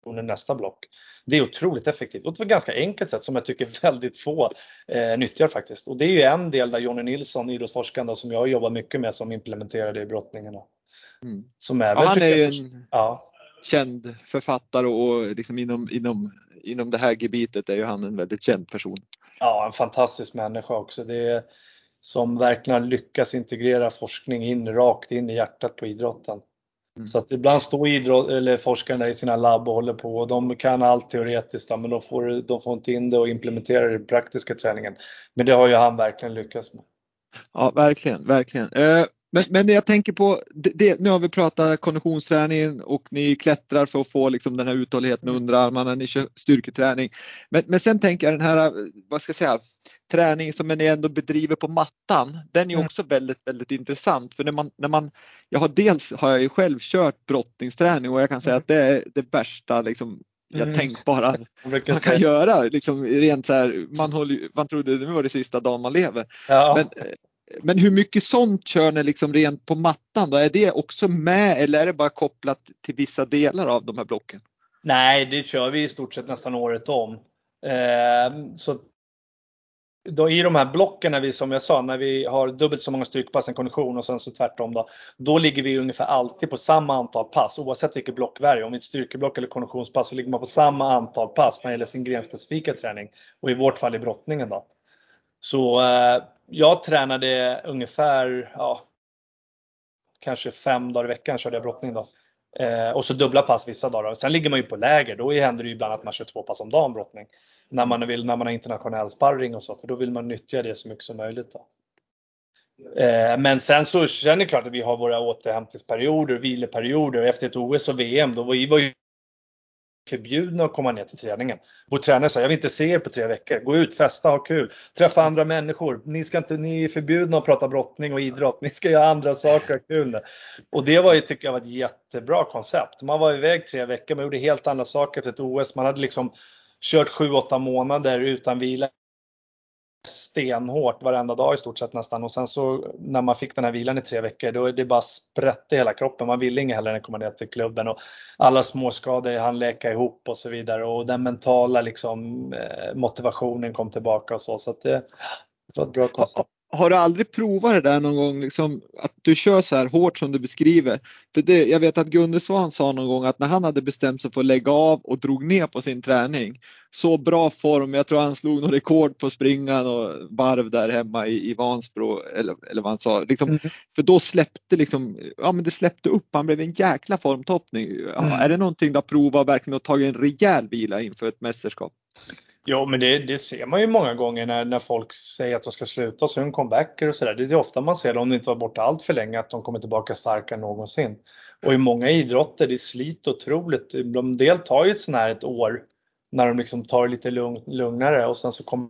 under nästa block. Det är otroligt effektivt och ett ganska enkelt sätt som jag tycker väldigt få eh, nyttjar faktiskt. Och det är ju en del där Jonny Nilsson, idrottsforskaren som jag jobbar mycket med som implementerar det i brottningarna. Mm. Som även, ja, han är ju en, ja känd författare och liksom inom, inom, inom det här gebitet är ju han en väldigt känd person. Ja, en fantastisk människa också. Det är, som verkligen lyckas integrera forskning in rakt in i hjärtat på idrotten. Mm. Så att ibland står idrott, eller forskarna i sina labb och håller på och de kan allt teoretiskt men de får, de får inte in det och implementera det i praktiska träningen. Men det har ju han verkligen lyckats med. Ja, verkligen, verkligen. Eh, men, men jag tänker på, det, nu har vi pratat konditionsträning och ni klättrar för att få liksom den här uthålligheten med underarmarna, ni kör styrketräning. Men, men sen tänker jag den här, vad ska jag säga, träning som ni ändå bedriver på mattan, den är mm. också väldigt, väldigt intressant. För när man, när man, jag har dels har jag ju själv kört brottningsträning och jag kan säga mm. att det är det värsta liksom, jag mm. tänkbara man kan säga. göra. Liksom, rent så här, man, håller, man trodde det var det sista dagen man lever. Ja. Men, men hur mycket sånt kör ni liksom rent på mattan då? Är det också med eller är det bara kopplat till vissa delar av de här blocken? Nej, det kör vi i stort sett nästan året om. Eh, så då I de här blocken, när vi, som jag sa, när vi har dubbelt så många styrkepass än kondition och sen så tvärtom då, då ligger vi ungefär alltid på samma antal pass oavsett vilket blockvärde. Om det är ett styrkeblock eller konditionspass så ligger man på samma antal pass när det gäller sin grenspecifika träning och i vårt fall i brottningen då. Så eh, jag tränade ungefär, ja, kanske fem dagar i veckan körde jag brottning då. Eh, och så dubbla pass vissa dagar. Sen ligger man ju på läger, då händer det ju ibland att man kör två pass om dagen brottning. När man, vill, när man har internationell sparring och så, för då vill man nyttja det så mycket som möjligt. Då. Eh, men sen så känner jag klart att vi har våra återhämtningsperioder viloperioder. Efter ett OS och VM, då var vi förbjudna att komma ner till träningen. Vår tränare sa, jag vill inte se er på tre veckor. Gå ut, festa, ha kul, träffa andra människor. Ni, ska inte, ni är förbjudna att prata brottning och idrott. Ni ska göra andra saker, ha kul. Och det var ju, tycker jag var ett jättebra koncept. Man var iväg tre veckor, man gjorde helt andra saker efter ett OS. Man hade liksom kört 7-8 månader utan vila stenhårt varenda dag i stort sett nästan och sen så när man fick den här vilan i tre veckor då är det bara sprätte hela kroppen. Man ville inget hellre än att komma ner till klubben och alla småskador han läka ihop och så vidare och den mentala liksom, eh, motivationen kom tillbaka och så. Så det, det var ett eh, bra koncept har du aldrig provat det där någon gång, liksom, att du kör så här hårt som du beskriver? För det, jag vet att Gunde Svan sa någon gång att när han hade bestämt sig för att lägga av och drog ner på sin träning, så bra form, jag tror han slog något rekord på springan och varv där hemma i, i Vansbro, eller, eller vad han sa. Liksom, mm. För då släppte liksom, ja men det släppte upp, han blev en jäkla formtoppning. Ja, mm. Är det någonting du har provat verkligen att ta en rejäl vila inför ett mästerskap? Jo, men det, det, ser man ju många gånger när, när folk säger att de ska sluta och sen comebacker och sådär. Det är ofta man ser om de inte var borta allt för länge att de kommer tillbaka starkare än någonsin. Och i många idrotter, det sliter otroligt. De del tar ju ett sånt här ett år när de liksom tar det lite lugn, lugnare och sen så kommer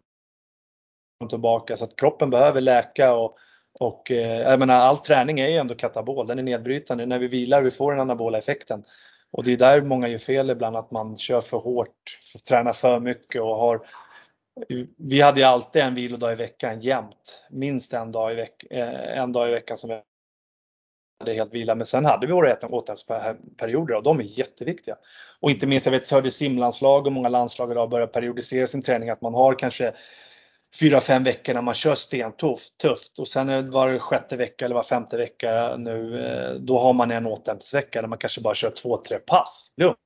de tillbaka så att kroppen behöver läka och, och eh, jag menar all träning är ju ändå katabol, den är nedbrytande. När vi vilar vi får den anabola effekten. Och det är där många gör fel ibland, att man kör för hårt, tränar för mycket och har vi hade ju alltid en vilodag i veckan jämt. Minst en dag i, veck, eh, en dag i veckan som vi hade helt vila. Men sen hade vi våra återhämtningsperioder och de är jätteviktiga. Och inte minst, jag vet, jag hörde simlandslag och många landslag idag börjar periodisera sin träning. Att man har kanske fyra, fem veckor när man kör stentufft tufft och sen var sjätte vecka eller var femte vecka nu, eh, då har man en återhämtningsvecka där man kanske bara kör två, tre pass lugnt.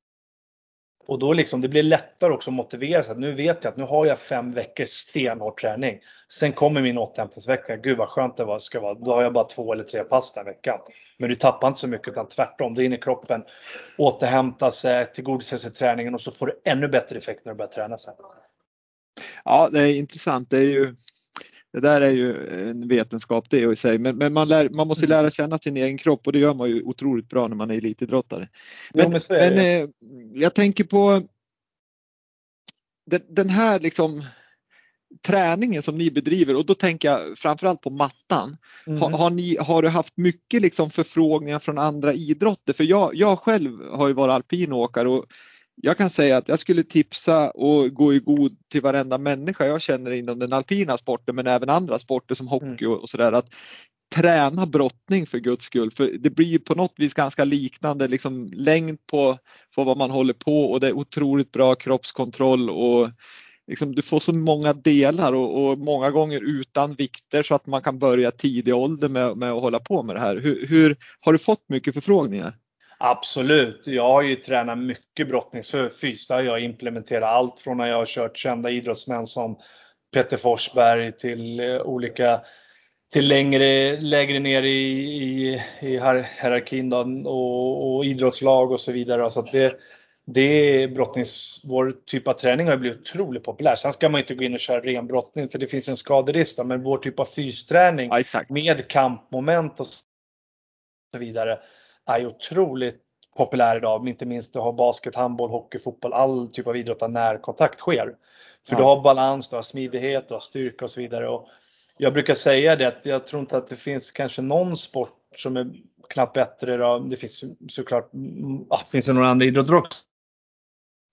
Och då liksom, det blir lättare också att motivera sig. Nu vet jag att nu har jag fem veckor stenhård träning. Sen kommer min återhämtningsvecka. Gud vad skönt det ska vara. Då har jag bara två eller tre pass den veckan. Men du tappar inte så mycket utan tvärtom. Det är inne i kroppen, återhämta sig, tillgodose sig träningen och så får du ännu bättre effekt när du börjar träna sen. Ja, det är intressant. Det är ju det där är ju en vetenskap det i sig, men, men man, lär, man måste mm. lära känna sin egen kropp och det gör man ju otroligt bra när man är elitidrottare. Men, jo, men, men eh, jag tänker på den, den här liksom träningen som ni bedriver och då tänker jag framförallt på mattan. Mm. Har, har, ni, har du haft mycket liksom förfrågningar från andra idrotter? För jag, jag själv har ju varit alpinåkare och jag kan säga att jag skulle tipsa och gå i god till varenda människa jag känner inom den alpina sporten men även andra sporter som hockey och, och sådär att träna brottning för guds skull. För det blir på något vis ganska liknande liksom längd på, på vad man håller på och det är otroligt bra kroppskontroll och liksom, du får så många delar och, och, många gånger utan vikter så att man kan börja tidig ålder med, med att hålla på med det här. Hur, hur har du fått mycket förfrågningar? Absolut. Jag har ju tränat mycket brottningsfys. Där jag implementerat allt från när jag har kört kända idrottsmän som Peter Forsberg till eh, olika till längre, lägre ner i, i, i hierarkin då, och, och, idrottslag och så vidare. Så det, det brottnings, vår typ av träning har blivit otroligt populär. Sen ska man inte gå in och köra ren brottning för det finns en skaderisk. Men vår typ av fysträning ja, med kampmoment och så vidare är otroligt populär idag. Inte minst att ha basket, handboll, hockey, fotboll, all typ av idrott där närkontakt sker. För ja. du har balans, du har smidighet, du har styrka och så vidare. Och jag brukar säga det att jag tror inte att det finns kanske någon sport som är knappt bättre. Då. Det finns såklart ja, det finns några andra idrotter också.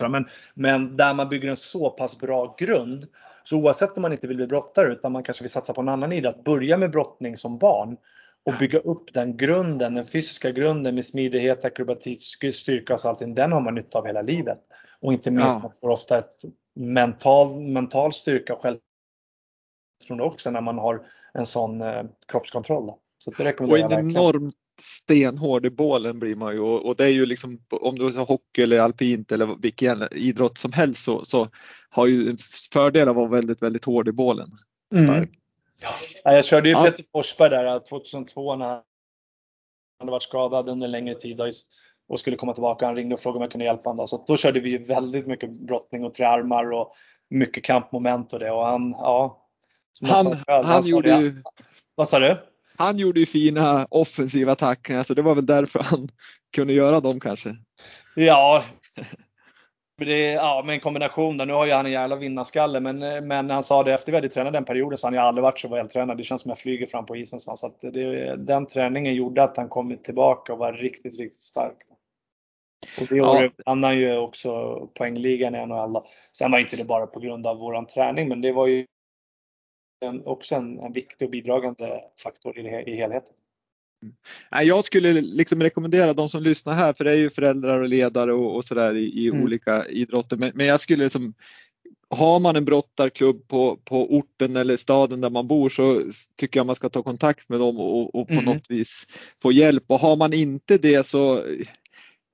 Men, men där man bygger en så pass bra grund. Så oavsett om man inte vill bli brottare utan man kanske vill satsa på en annan idrott. Börja med brottning som barn och bygga upp den grunden, den fysiska grunden med smidighet, akrobatik, styrka och allting, den har man nytta av hela livet. Och inte minst, ja. man får ofta ett mental, mental styrka och självförtroende också när man har en sån eh, kroppskontroll. Så det rekommenderar och en enormt stenhård i bålen blir man ju och, och det är ju liksom om du har hockey eller alpint eller vilken idrott som helst så, så har ju en fördel av att vara väldigt, väldigt hård i bålen. Mm. Ja, jag körde ju ja. Peter Forsberg där 2002 när han hade varit skadad under en längre tid och skulle komma tillbaka. Han ringde och frågade om jag kunde hjälpa honom. Så då körde vi ju väldigt mycket brottning och triarmar och mycket kampmoment och det. Och han, ja, han, sa, han, han gjorde ju... Vad sa du? Han gjorde ju fina offensiva tacklingar så det var väl därför han kunde göra dem kanske. Ja, det, ja, med en kombination där. Nu har ju han en jävla vinnarskalle men, men han sa det efter vi hade tränat den perioden så han ju aldrig varit så vältränad. Det känns som jag flyger fram på isen. Så att det, den träningen gjorde att han kom tillbaka och var riktigt, riktigt stark. Och det året ja. vann han ju också poängligan i NHL. Sen var inte det bara på grund av våran träning men det var ju en, också en, en viktig och bidragande faktor i, i helheten. Jag skulle liksom rekommendera de som lyssnar här, för det är ju föräldrar och ledare och, och sådär i, i mm. olika idrotter. Men, men, jag skulle liksom, har man en brottarklubb på, på orten eller staden där man bor så tycker jag man ska ta kontakt med dem och, och på mm. något vis få hjälp. Och har man inte det så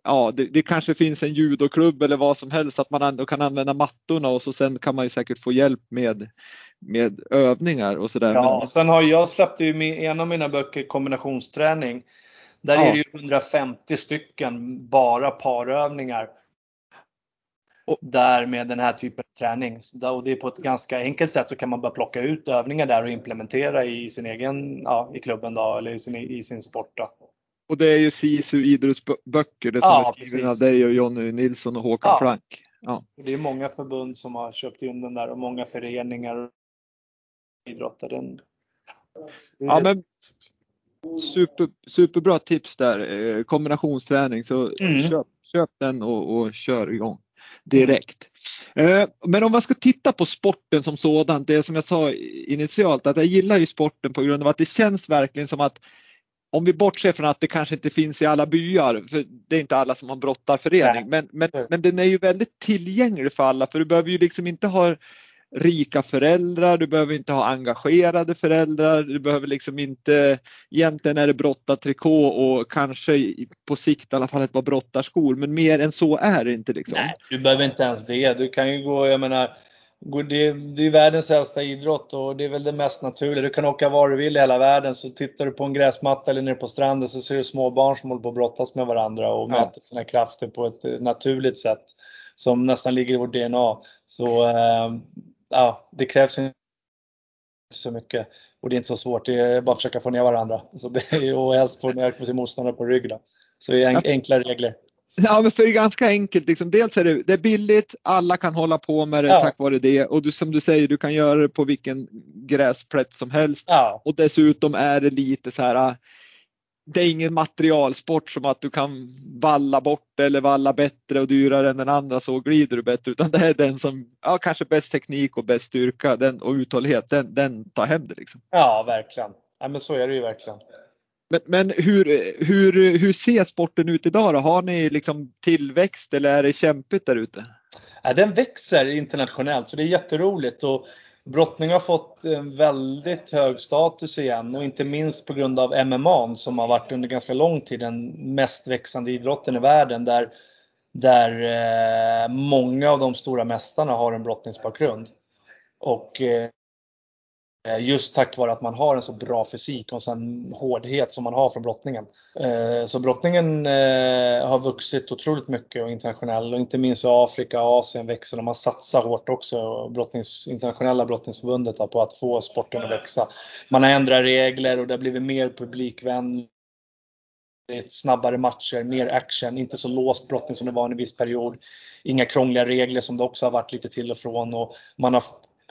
ja, det, det, kanske finns en judoklubb eller vad som helst att man ändå kan använda mattorna och så sen kan man ju säkert få hjälp med, med övningar och sådär. Ja, Men... sen har jag släppt ju med en av mina böcker kombinationsträning. Där ja. är det ju 150 stycken bara parövningar. Och där med den här typen av träning. Och det är på ett ganska enkelt sätt så kan man bara plocka ut övningar där och implementera i sin egen, ja, i klubben då, eller i sin, i sin sport. Då. Och det är ju SISU idrottsböcker, det som ja, är skrivna av dig och Jonny Nilsson och Håkan ja. Frank. Ja. Det är många förbund som har köpt in den där och många föreningar och idrottare. Den... Ja, men super, superbra tips där. Eh, kombinationsträning, så mm. köp, köp den och, och kör igång direkt. Mm. Men om man ska titta på sporten som sådan, det som jag sa initialt att jag gillar ju sporten på grund av att det känns verkligen som att om vi bortser från att det kanske inte finns i alla byar, för det är inte alla som har brottarförening, men, men, men den är ju väldigt tillgänglig för alla för du behöver ju liksom inte ha rika föräldrar, du behöver inte ha engagerade föräldrar, du behöver liksom inte, egentligen är det brottartrikå och kanske på sikt i alla fall ett par brottarskor, men mer än så är det inte liksom. Nej, du behöver inte ens det. Du kan ju gå, jag menar, det, är världens äldsta idrott och det är väl det mest naturliga. Du kan åka var du vill i hela världen så tittar du på en gräsmatta eller nere på stranden så ser du små barn som håller på att brottas med varandra och ja. mäter sina krafter på ett naturligt sätt som nästan ligger i vårt DNA. Så äh, ja, det krävs inte så mycket och det är inte så svårt. Det är bara att försöka få ner varandra. Så det är, och helst få ner sin motståndare på rygg. Då. Så det är enkla regler. Ja, men för det är ganska enkelt. Liksom. Dels är det, det är billigt, alla kan hålla på med det ja. tack vare det. Och du, som du säger, du kan göra det på vilken gräsplätt som helst. Ja. Och dessutom är det lite så här, det är ingen materialsport som att du kan valla bort eller valla bättre och dyrare än den andra så glider du bättre. Utan det är den som, ja kanske bäst teknik och bäst styrka den, och uthållighet, den, den tar hem det liksom. Ja, verkligen. Ja, men så är det ju verkligen. Men, men hur, hur, hur ser sporten ut idag då? Har ni liksom tillväxt eller är det kämpigt där ute? Ja, den växer internationellt så det är jätteroligt. Och brottning har fått en väldigt hög status igen och inte minst på grund av MMA som har varit under ganska lång tid den mest växande idrotten i världen där, där eh, många av de stora mästarna har en brottningsbakgrund. Och eh, Eh, just tack vare att man har en så bra fysik och en hårdhet som man har från brottningen. Eh, så brottningen eh, har vuxit otroligt mycket och internationell och inte minst i Afrika och Asien växer och man satsar hårt också, brottnings, internationella brottningsförbundet, på att få sporten att växa. Man har ändrat regler och det har blivit mer publikvänligt snabbare matcher, mer action, inte så låst brottning som det var en viss period. Inga krångliga regler som det också har varit lite till och från och man har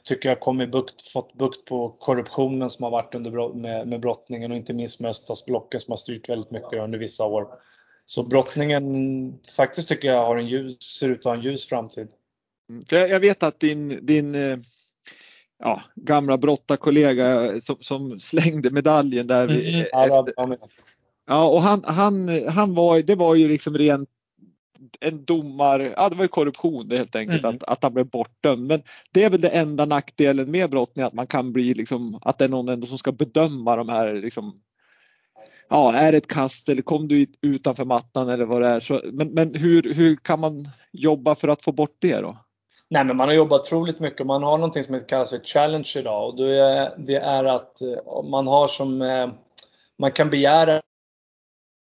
tycker jag kommit bukt, fått bukt på korruptionen som har varit under, med, med brottningen och inte minst med öststatsblocken som har styrt väldigt mycket under vissa år. Så brottningen faktiskt tycker jag har en ljus, ser ut att ha en ljus framtid. Mm, jag vet att din, din eh, ja, gamla brottarkollega som, som slängde medaljen där. Mm, efter, ja, och han, han, han var, det var ju liksom rent en domar, ja det var ju korruption helt enkelt mm. att, att han blev bortdömd. Men det är väl det enda nackdelen med brottning att man kan bli liksom, att det är någon ändå som ska bedöma de här liksom, ja är det ett kast eller kom du utanför mattan eller vad det är. Så, men men hur, hur kan man jobba för att få bort det då? Nej men man har jobbat otroligt mycket. Man har någonting som kallas för challenge idag och det är, det är att eh, man har som eh, man kan begära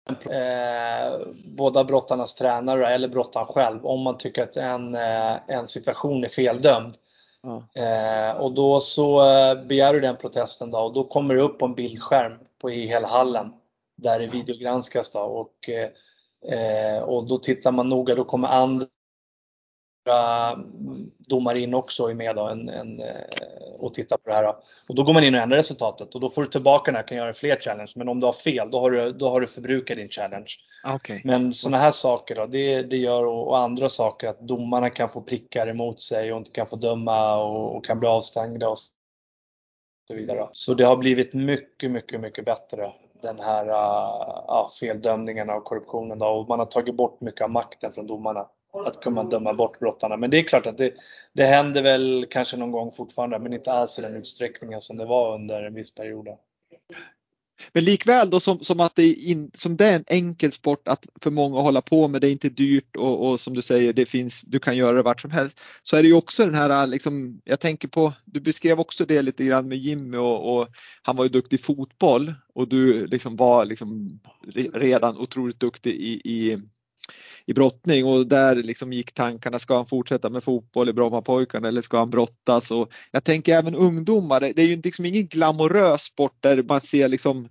eh, båda brottarnas tränare eller brottaren själv om man tycker att en, eh, en situation är feldömd. Mm. Eh, och då så eh, begär du den protesten då och då kommer det upp på en bildskärm på, i hela hallen där det videogranskas då och, eh, och då tittar man noga, då kommer andra domare in också är med då, en, en, eh, och tittar på det här. Och då går man in och ändrar resultatet och då får du tillbaka den här, kan göra fler challenge. Men om du har fel, då har du, då har du förbrukat din challenge. Ah, okay. Men sådana här saker då, det, det gör och, och, andra saker att domarna kan få prickar emot sig och inte kan få döma och, och kan bli avstängda och så vidare. Så det har blivit mycket, mycket, mycket bättre den här uh, feldömningen och korruptionen då, och man har tagit bort mycket av makten från domarna att kunna döma bort brottarna. Men det är klart att det, det händer väl kanske någon gång fortfarande, men inte alls i den utsträckningen som det var under en viss period. Men likväl då som, som att det är, in, som det är en enkel sport att för många att hålla på med, det är inte dyrt och, och, som du säger, det finns, du kan göra det vart som helst. Så är det ju också den här, liksom, jag tänker på, du beskrev också det lite grann med Jimmy och, och han var ju duktig i fotboll och du liksom var liksom redan otroligt duktig i, i i brottning och där liksom gick tankarna, ska han fortsätta med fotboll i Brommapojkarna eller ska han brottas? Och jag tänker även ungdomar, det är ju liksom ingen glamorös sport där man ser liksom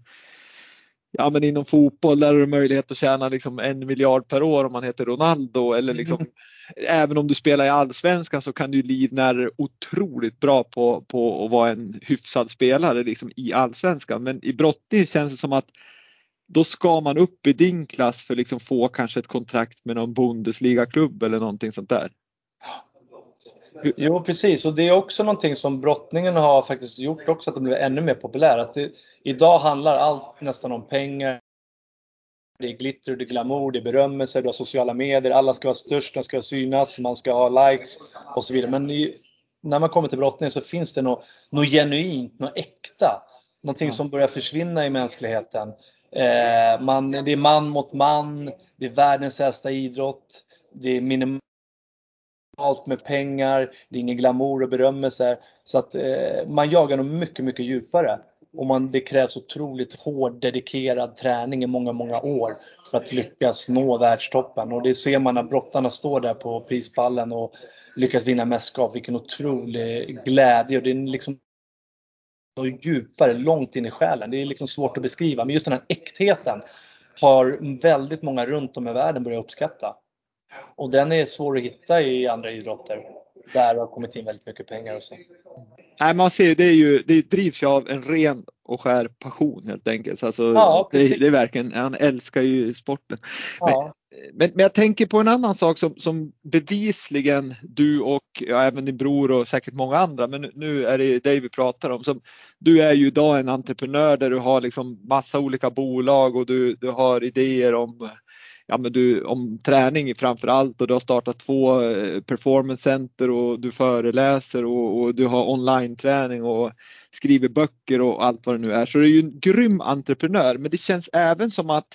Ja men inom fotboll där har du möjlighet att tjäna liksom en miljard per år om man heter Ronaldo eller liksom mm. även om du spelar i allsvenskan så kan du livnära otroligt bra på, på att vara en hyfsad spelare liksom i allsvenskan. Men i brottning känns det som att då ska man upp i din klass för att liksom få kanske ett kontrakt med någon Bundesliga-klubb eller någonting sånt där. Jo precis och det är också någonting som brottningen har faktiskt gjort också att det blivit ännu mer populär. Att det, idag handlar allt nästan om pengar. Det är glitter, det är glamour, det är berömmelse, du har sociala medier, alla ska vara störst, de ska synas, man ska ha likes och så vidare. Men i, när man kommer till brottning så finns det något, något genuint, något äkta. Någonting som börjar försvinna i mänskligheten. Eh, man, det är man mot man, det är världens äldsta idrott, det är minimalt med pengar, det är ingen glamour och berömmelse. Så att eh, man jagar nog mycket, mycket djupare. Och man, det krävs otroligt hård, dedikerad träning i många, många år för att lyckas nå världstoppen. Och det ser man när brottarna står där på prispallen och lyckas vinna mästerskap. Vilken otrolig glädje. Och det är liksom och djupare, långt in i själen. Det är liksom svårt att beskriva. Men just den här äktheten har väldigt många runt om i världen börjat uppskatta. Och den är svår att hitta i andra idrotter. Där har kommit in väldigt mycket pengar och så. Nej, man ser det är ju, det drivs ju av en ren och skär passion helt enkelt. Alltså, ja, det, det, är verkligen, han älskar ju sporten. Ja. Men, men, jag tänker på en annan sak som, som bevisligen du och ja, även din bror och säkert många andra, men nu är det dig vi pratar om. Som, du är ju idag en entreprenör där du har liksom massa olika bolag och du, du har idéer om ja, men du, om träning framför allt och du har startat två eh, performance center och du föreläser och, och du har online träning och skriver böcker och allt vad det nu är. Så du är ju en grym entreprenör men det känns även som att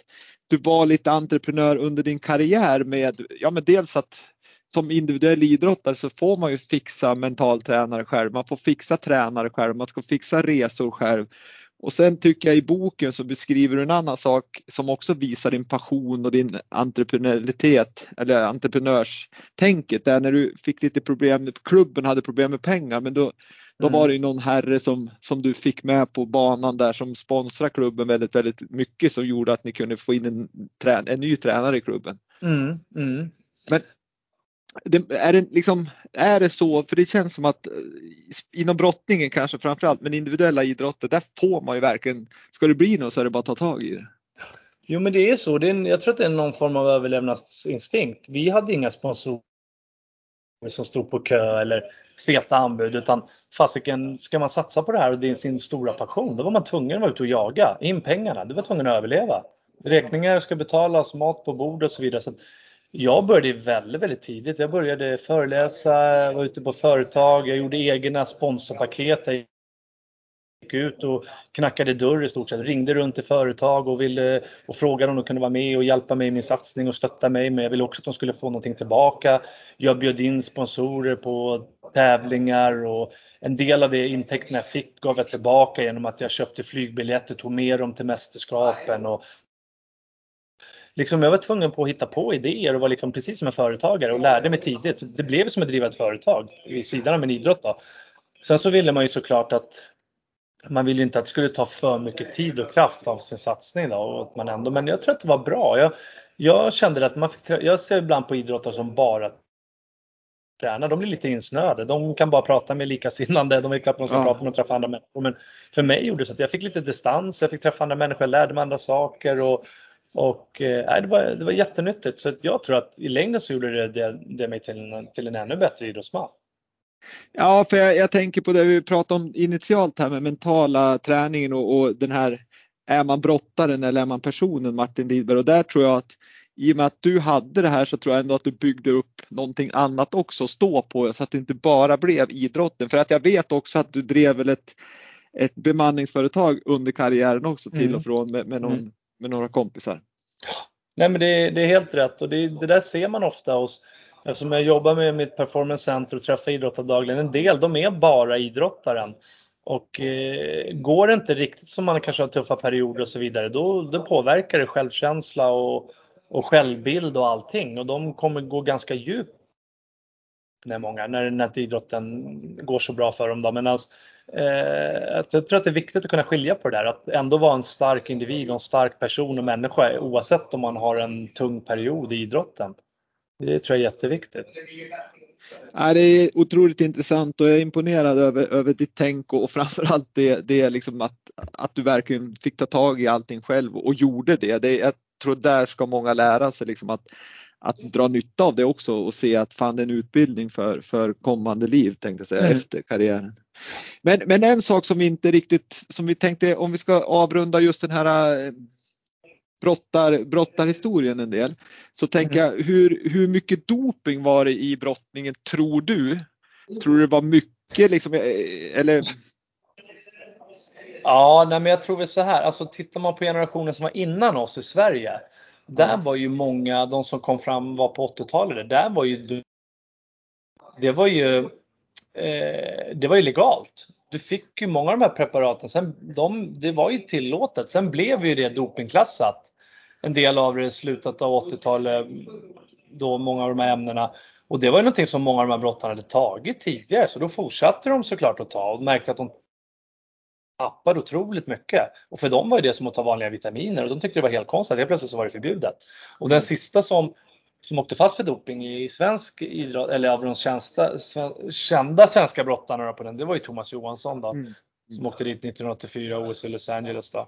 du var lite entreprenör under din karriär med, ja men dels att som individuell idrottare så får man ju fixa mentaltränare själv, man får fixa tränare själv, man ska fixa resor själv. Och sen tycker jag i boken så beskriver du en annan sak som också visar din passion och din entreprenöritet eller entreprenörstänket. Där när du fick lite problem, klubben hade problem med pengar men då, då mm. var det ju någon herre som, som du fick med på banan där som sponsrar klubben väldigt, väldigt mycket som gjorde att ni kunde få in en, en ny tränare i klubben. Mm. Mm. Men det, är, det liksom, är det så, för det känns som att eh, inom brottningen kanske framförallt, men individuella idrotter, där får man ju verkligen, ska det bli något så är det bara att ta tag i det. Jo men det är så, det är, jag tror att det är någon form av överlevnadsinstinkt. Vi hade inga sponsorer som stod på kö eller feta anbud utan fasiken, ska man satsa på det här och det är sin stora passion, då var man tvungen att vara ute och jaga in pengarna. Du var tvungen att överleva. Räkningar ska betalas, mat på bord och så vidare. Så jag började väldigt, väldigt tidigt. Jag började föreläsa, var ute på företag, jag gjorde egna sponsorpaket. Jag gick ut och knackade dörr i stort sett, ringde runt till företag och, ville, och frågade om de kunde vara med och hjälpa mig i min satsning och stötta mig. Men jag ville också att de skulle få någonting tillbaka. Jag bjöd in sponsorer på tävlingar och en del av de intäkterna jag fick gav jag tillbaka genom att jag köpte flygbiljetter, tog med dem till mästerskapen och liksom, jag var tvungen på att hitta på idéer och var liksom precis som en företagare och lärde mig tidigt. Så det blev som att driva ett företag vid sidan av en idrott. Då. Sen så ville man ju såklart att man ville inte att det skulle ta för mycket tid och kraft av sin satsning. Då, och att man ändå, men jag tror att det var bra. Jag, jag kände att man fick, jag ser ibland på idrottare som bara tränar, de blir lite insnöade. De kan bara prata med likasinnande, de vet att de ska ja. prata med och träffa andra människor. Men för mig gjorde det så att jag fick lite distans, jag fick träffa andra människor, jag lärde mig andra saker och och eh, det, var, det var jättenyttigt så jag tror att i längden så gjorde det, det, det mig till en, till en ännu bättre idrottsman. Ja, för jag, jag, tänker på det vi pratade om initialt här med mentala träningen och, och, den här är man brottaren eller är man personen Martin Lidberg och där tror jag att i och med att du hade det här så tror jag ändå att du byggde upp någonting annat också att stå på så att det inte bara blev idrotten. För att jag vet också att du drev väl ett, ett bemanningsföretag under karriären också till mm. och från med, med någon mm med några kompisar. Nej men det, det är helt rätt och det, det, där ser man ofta hos Eftersom jag jobbar med mitt performance center och träffar idrottare dagligen. En del de är bara idrottaren. Och eh, går det inte riktigt som man kanske har tuffa perioder och så vidare då, då påverkar det självkänsla och, och självbild och allting. Och de kommer gå ganska djupt när många, när, när idrotten går så bra för dem. Då. Men alltså, eh, jag tror att det är viktigt att kunna skilja på det där, att ändå vara en stark individ och en stark person och människa oavsett om man har en tung period i idrotten. Det tror jag är jätteviktigt. Ja, det är otroligt intressant och jag är imponerad över, över ditt tänk och framförallt det, det liksom att, att du verkligen fick ta tag i allting själv och gjorde det. det jag tror där ska många lära sig liksom att att dra nytta av det också och se att fan det är en utbildning för, för kommande liv tänkte jag säga mm. efter karriären. Men, men en sak som vi inte riktigt, som vi tänkte om vi ska avrunda just den här eh, brottar, brottarhistorien en del. Så tänker mm. jag hur, hur mycket doping var det i brottningen tror du? tror du det var mycket liksom, eller? Ja, nej, men jag tror väl så här, alltså tittar man på generationen som var innan oss i Sverige. Där var ju många, de som kom fram var på 80-talet, där var ju det var ju eh, det var ju legalt. Du fick ju många av de här preparaten, sen, de, det var ju tillåtet. Sen blev ju det dopingklassat. En del av det i slutet av 80-talet, då många av de här ämnena. Och det var ju någonting som många av de här brottarna hade tagit tidigare, så då fortsatte de såklart att ta och märkte att de tappade otroligt mycket. Och för dem var det som att ta vanliga vitaminer och de tyckte det var helt konstigt. Helt plötsligt så var det förbjudet. Och den sista som, som åkte fast för doping i svensk idrott, eller av de kända, kända svenska brottarna på den, det var ju Thomas Johansson då. Mm. Som åkte dit 1984 OS i Los Angeles då.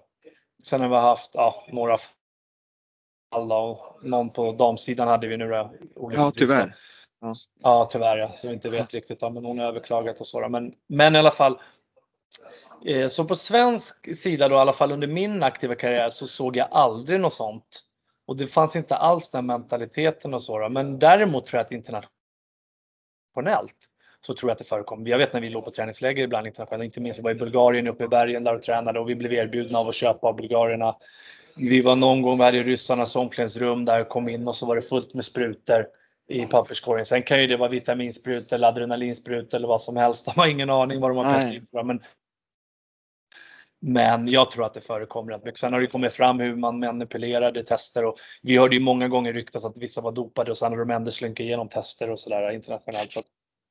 Sen har vi haft ja, några fall och någon på damsidan hade vi nu då. Ja, tyvärr. Ja. ja, tyvärr ja. Så vi inte vet riktigt. Ja, men hon har överklagat och så. Men, men i alla fall. Eh, så på svensk sida då, i alla fall under min aktiva karriär, så såg jag aldrig något sånt. Och det fanns inte alls den mentaliteten och så. Då. Men däremot tror jag att internationellt så tror jag att det förekom. Jag vet när vi låg på träningsläger ibland internationellt, inte minst vi var i Bulgarien uppe i bergen där och tränade och vi blev erbjudna av att köpa av bulgarerna. Vi var någon gång, vi hade ryssarnas omklädningsrum där och kom in och så var det fullt med sprutor i papperskorgen. Sen kan ju det vara vitaminsprut eller adrenalinsprut eller vad som helst. De har ingen aning vad de har tagit in. Men, men jag tror att det förekommer rätt mycket. Sen har det kommit fram hur man manipulerade tester och vi hörde ju många gånger ryktas att vissa var dopade och sen har de ändå slinkat igenom tester och sådär internationellt. Så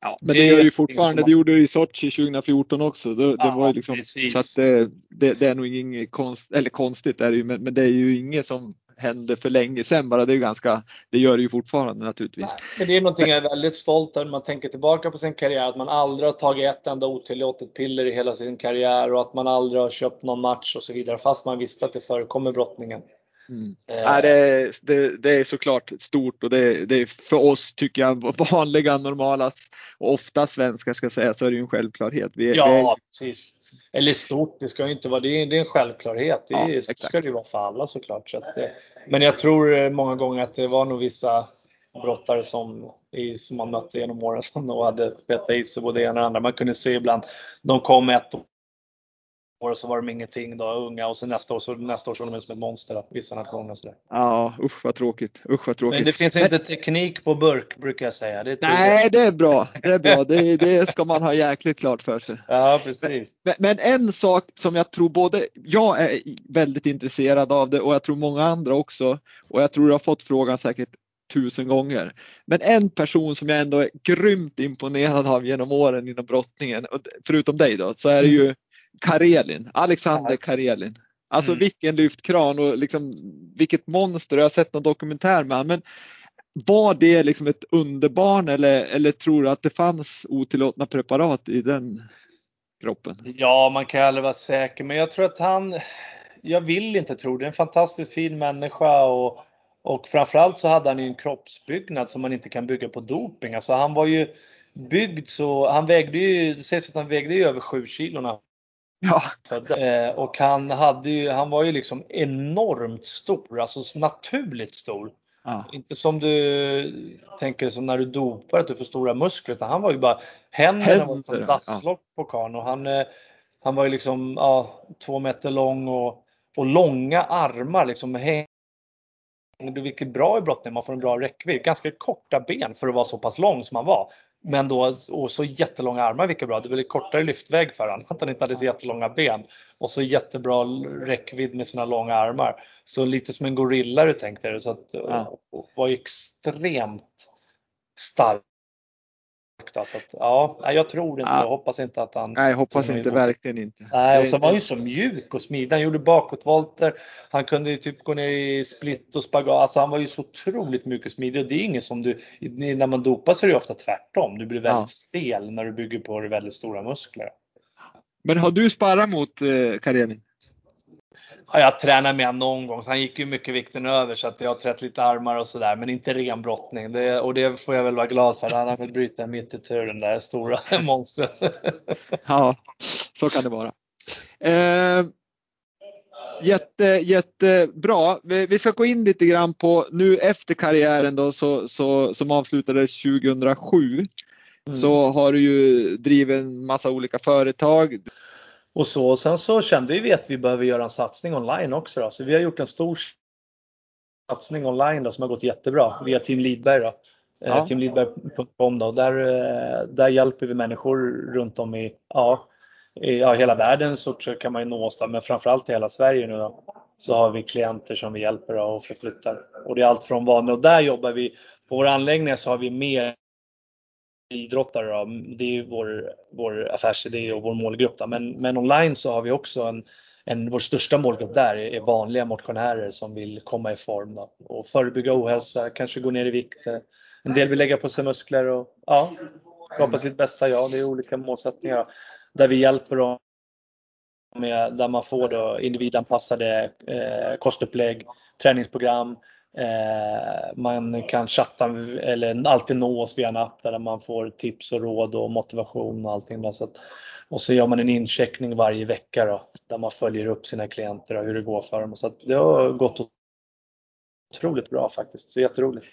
Ja, men det, det gör ju fortfarande. Det gjorde det i Sochi 2014 också. Det, ja, det var ju liksom, så att det, det, det, är nog inget konst, eller konstigt är det ju, men, men, det är ju inget som hände för länge sedan bara. Det är ganska, det gör det ju fortfarande naturligtvis. men det är någonting jag är väldigt stolt över när man tänker tillbaka på sin karriär. Att man aldrig har tagit ett enda otillåtet piller i hela sin karriär och att man aldrig har köpt någon match och så vidare fast man visste att det förekommer brottningen. Mm. Äh, det, det, det, är såklart stort och det, det är för oss tycker jag vanliga, normala och ofta svenskar ska säga så är det ju en självklarhet. Vi, ja, är... precis. Eller stort, det ska ju inte vara, det är, det är en självklarhet. Det ja, ska det vara för alla såklart. Så det, men jag tror många gånger att det var nog vissa brottare som, som man mötte genom åren som nog hade petat i sig både det ena och det andra. Man kunde se ibland, de kom ett och så var de ingenting då, unga och så nästa år så, nästa år såg de ut som ett monster, vissa nationer. Så Ja, usch vad tråkigt. Usch vad tråkigt. Men det finns inte teknik på burk brukar jag säga. Det Nej, det är bra. Det är bra. Det, det, ska man ha jäkligt klart för sig. Ja, precis. Men, men, en sak som jag tror både jag är väldigt intresserad av det och jag tror många andra också. Och jag tror jag har fått frågan säkert tusen gånger. Men en person som jag ändå är grymt imponerad av genom åren inom brottningen, förutom dig då, så är det ju Karelin, Alexander Karelin. Alltså mm. vilken lyftkran och liksom vilket monster. Jag har sett någon dokumentär med honom. Men var det liksom ett underbarn eller, eller tror du att det fanns otillåtna preparat i den kroppen? Ja, man kan aldrig vara säker, men jag tror att han, jag vill inte tro det, är en fantastiskt fin människa och, och framförallt så hade han ju en kroppsbyggnad som man inte kan bygga på doping. Alltså han var ju byggd så, han vägde ju, det sägs att han vägde ju över 7 kilona Ja. Eh, och han, hade ju, han var ju liksom enormt stor, alltså naturligt stor. Ja. Inte som du tänker som när du dopar att du får stora muskler, utan han var ju bara händerna Händer, var som dasslock ja. på karln och han, eh, han var ju liksom ja, två meter lång och, och långa armar liksom vilket bra i brottning, man får en bra räckvidd. Ganska korta ben för att vara så pass lång som han var. Men då och så jättelånga armar, vilket bra. Det var kortare lyftväg för honom, att han inte hade så jättelånga ben. Och så jättebra räckvidd med sina långa armar. Så lite som en gorilla du tänkte dig. Så att, ja. var extremt stark så att, ja, jag tror inte, ja. jag hoppas inte att han... Nej, jag hoppas inte, verkligen inte. Nej, och så var han ju så mjuk och smidig. Han gjorde bakåtvolter. Han kunde ju typ gå ner i split och spagat. Alltså han var ju så otroligt mjuk och smidig och det är inget som du, när man dopar så är det ofta tvärtom. Du blir väldigt ja. stel när du bygger på dig väldigt stora muskler. Men har du sparrat mot eh, Karenin? Ja, jag tränade med honom någon gång, så han gick ju mycket vikten över så att jag har trätt lite armar och sådär, men inte ren brottning. Det, och det får jag väl vara glad för. Han har väl brutit mitt i tur den där stora monstret. ja, så kan det vara. Eh, jätte, jättebra. Vi, vi ska gå in lite grann på nu efter karriären då så, så, som avslutades 2007. mm. så har du ju drivit en massa olika företag. Och så. Och sen så kände vi att vi behöver göra en satsning online också. Då. Så vi har gjort en stor satsning online då, som har gått jättebra via Team Lidberg. Då. Eh, ja. Teamlidberg.com då. Där, eh, där hjälper vi människor runt om i, ja, i ja, hela världen så kan man ju nå oss då, men framförallt i hela Sverige nu då, så har vi klienter som vi hjälper och förflyttar. Och det är allt från vanliga och där jobbar vi, på våra anläggningar så har vi mer idrottare då. Det är vår, vår affärsidé och vår målgrupp. Då. Men, men online så har vi också en, en, vår största målgrupp där är vanliga motionärer som vill komma i form då. och förebygga ohälsa, kanske gå ner i vikt. En del vill lägga på sig muskler och ja, skapa sitt bästa jag. Det är olika målsättningar där vi hjälper dem med, där man får då individanpassade eh, kostupplägg, träningsprogram, Eh, man kan chatta eller alltid nå oss via en app där man får tips och råd och motivation och allting. Där. Så att, och så gör man en incheckning varje vecka då, där man följer upp sina klienter och hur det går för dem. Så det har gått otroligt bra faktiskt. Så jätteroligt.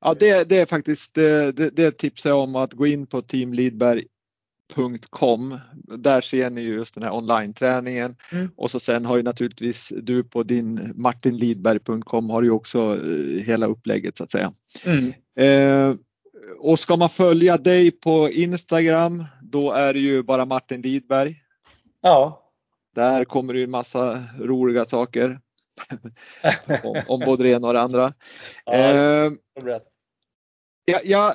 Ja, det, det är faktiskt det, det tipsar jag om att gå in på Team Lidberg Com. Där ser ni just den här online-träningen mm. och så sen har ju naturligtvis du på din martinlidberg.com har ju också eh, hela upplägget så att säga. Mm. Eh, och ska man följa dig på Instagram då är det ju bara Martin Lidberg. Ja. Där kommer det ju en massa roliga saker om, om både det ena och det andra. Ja, eh, jag, jag,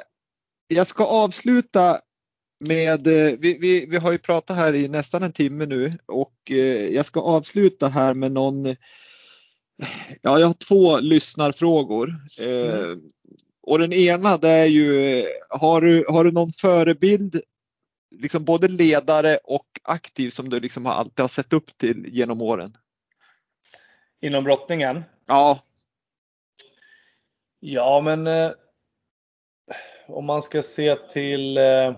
jag ska avsluta med, eh, vi, vi, vi har ju pratat här i nästan en timme nu och eh, jag ska avsluta här med någon, ja jag har två lyssnarfrågor. Eh, mm. Och den ena det är ju, har du, har du någon förebild, liksom både ledare och aktiv som du liksom alltid har sett upp till genom åren? Inom brottningen? Ja. Ja men eh, om man ska se till eh,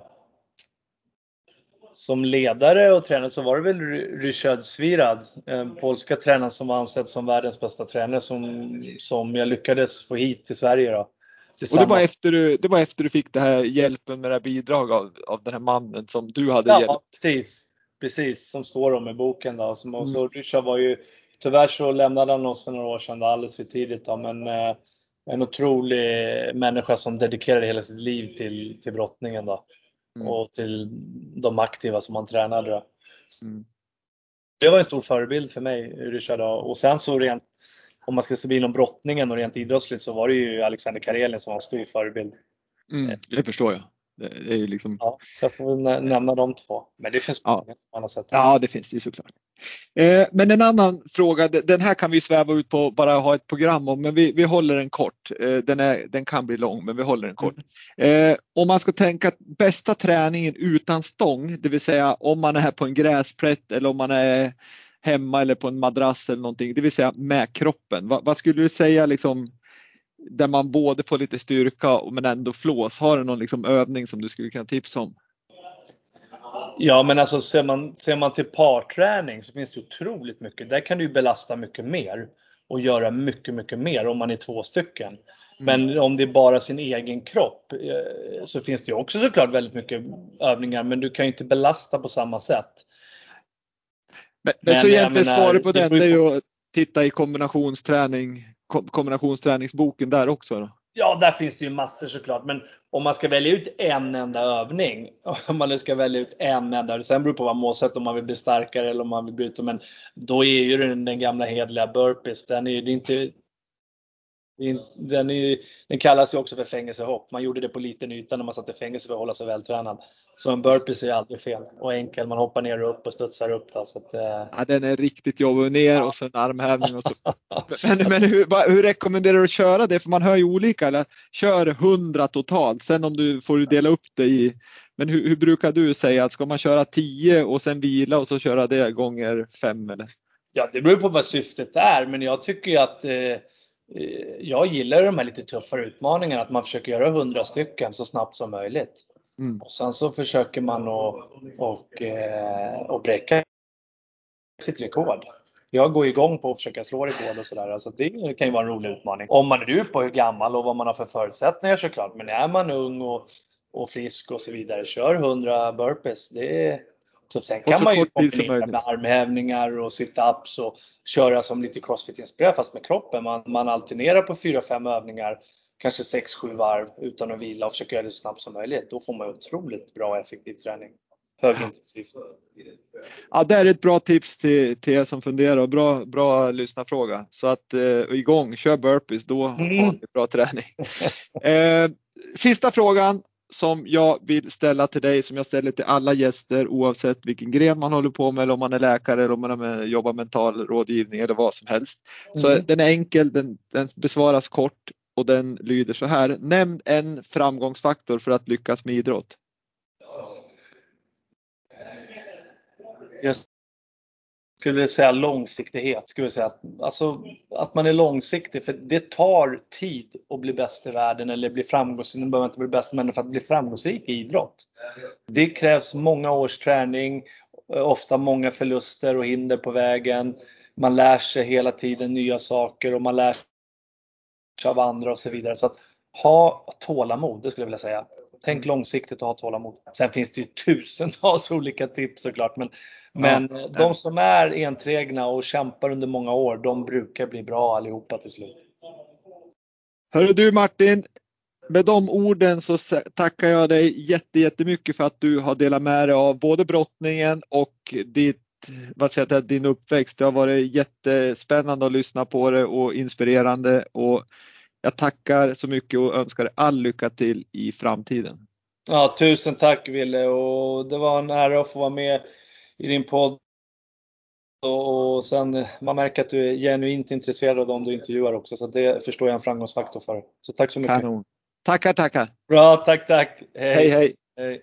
som ledare och tränare så var det väl Ryszard Svirad, polska tränaren som var ansedd som världens bästa tränare som, som jag lyckades få hit till Sverige. Då, och det var, efter du, det var efter du fick det här hjälpen med det här bidrag av, av den här mannen som du hade ja, hjälpt? precis. Precis, som står om i boken. Då. Som, och så mm. Ryszard var ju, tyvärr så lämnade han oss för några år sedan, då, alldeles för tidigt. Då, men eh, en otrolig människa som dedikerade hela sitt liv till, till brottningen. Då mm. och till de aktiva som han tränade. Mm. Det var en stor förebild för mig, Ryssard. Och sen så rent, om man ska se inom brottningen och rent idrottsligt så var det ju Alexander Karelin som var en stor förebild. Mm, det förstår jag. Det är liksom... Ja, så jag får nämna de två. Men det finns ja. många som man har sett. Ja, det finns det såklart. Eh, men en annan fråga, den här kan vi sväva ut på bara ha ett program om, men vi, vi håller den kort. Eh, den, är, den kan bli lång, men vi håller den kort. Mm. Eh, om man ska tänka bästa träningen utan stång, det vill säga om man är på en gräsplätt eller om man är hemma eller på en madrass eller någonting, det vill säga med kroppen. Va, vad skulle du säga liksom där man både får lite styrka men ändå flås. Har du någon liksom övning som du skulle kunna tipsa om? Ja, men alltså ser man, ser man till parträning så finns det otroligt mycket. Där kan du belasta mycket mer och göra mycket, mycket mer om man är två stycken. Mm. Men om det är bara sin egen kropp eh, så finns det också såklart väldigt mycket övningar, men du kan ju inte belasta på samma sätt. Men, men, men så egentligen svaret på den är ju att titta i kombinationsträning kombinationsträningsboken där också? Då? Ja, där finns det ju massor såklart. Men om man ska välja ut en enda övning, om man nu ska välja ut en enda, sen beror på vad målsätt om man vill bli starkare eller om man vill bryta, men då är ju den, den gamla hedliga burpees, den är ju inte den, är, den kallas ju också för fängelsehopp. Man gjorde det på liten yta när man satt i fängelse för att hålla sig vältränad. Så en burpees är aldrig fel och enkel. Man hoppar ner och upp och studsar upp. Då, så att, eh... ja, den är riktigt jobbig. Ner och sen armhävning och så. men, men hur, hur, rekommenderar du att köra det? För man hör ju olika. Eller, kör 100 totalt. Sen om du får du dela upp det i men hur, hur, brukar du säga att ska man köra 10 och sen vila och så köra det gånger 5 eller? Ja, det beror på vad syftet är, men jag tycker att eh, Eh, jag gillar de här lite tuffare utmaningarna, att man försöker göra 100 stycken så snabbt som möjligt. Mm. Och sen så försöker man att och, eh, och bräcka sitt rekord. Jag går igång på att försöka slå rekord och sådär. Alltså det kan ju vara en rolig utmaning. Om man är ur på hur gammal och vad man har för förutsättningar såklart. Men är man ung och och frisk och så vidare. Kör 100 burpees. Det är tufft. Sen kan man ju kombinera med armhävningar och sit-ups och köra som lite crossfit-inspirerat fast med kroppen. Man, man alternerar på 4-5 övningar, kanske 6-7 varv utan att vila och försöka göra det så snabbt som möjligt. Då får man otroligt bra och effektiv träning högintensivt. Ja, det är ett bra tips till, till er som funderar bra, bra lyssnarfråga. Så att eh, igång, kör burpees, då mm. har ni bra träning. Eh, sista frågan som jag vill ställa till dig som jag ställer till alla gäster oavsett vilken gren man håller på med eller om man är läkare eller om man jobbar mental rådgivning eller vad som helst. Så mm. den är enkel, den, den besvaras kort och den lyder så här. Nämn en framgångsfaktor för att lyckas med idrott. Jag skulle säga långsiktighet. Skulle säga att, alltså, att man är långsiktig för det tar tid att bli bäst i världen eller bli framgångsrik. Nu behöver inte bli bäst men för att bli framgångsrik i idrott. Det krävs många års träning, ofta många förluster och hinder på vägen. Man lär sig hela tiden nya saker och man lär sig av andra och så vidare. Så att ha tålamod, det skulle jag vilja säga. Tänk långsiktigt och ha tålamod. Sen finns det ju tusentals olika tips såklart men men ja. de som är enträgna och kämpar under många år, de brukar bli bra allihopa till slut. Hörru du Martin, med de orden så tackar jag dig jättemycket för att du har delat med dig av både brottningen och ditt, vad säger jag, din uppväxt. Det har varit jättespännande att lyssna på det och inspirerande och jag tackar så mycket och önskar dig all lycka till i framtiden. Ja, tusen tack Ville och det var en ära att få vara med i din podd. Och sen, man märker att du är genuint intresserad av dem du intervjuar också, så det förstår jag en framgångsfaktor för. Så tack så mycket. Kanon. Tackar, tackar. Bra, tack, tack. hej. hej. hej. hej.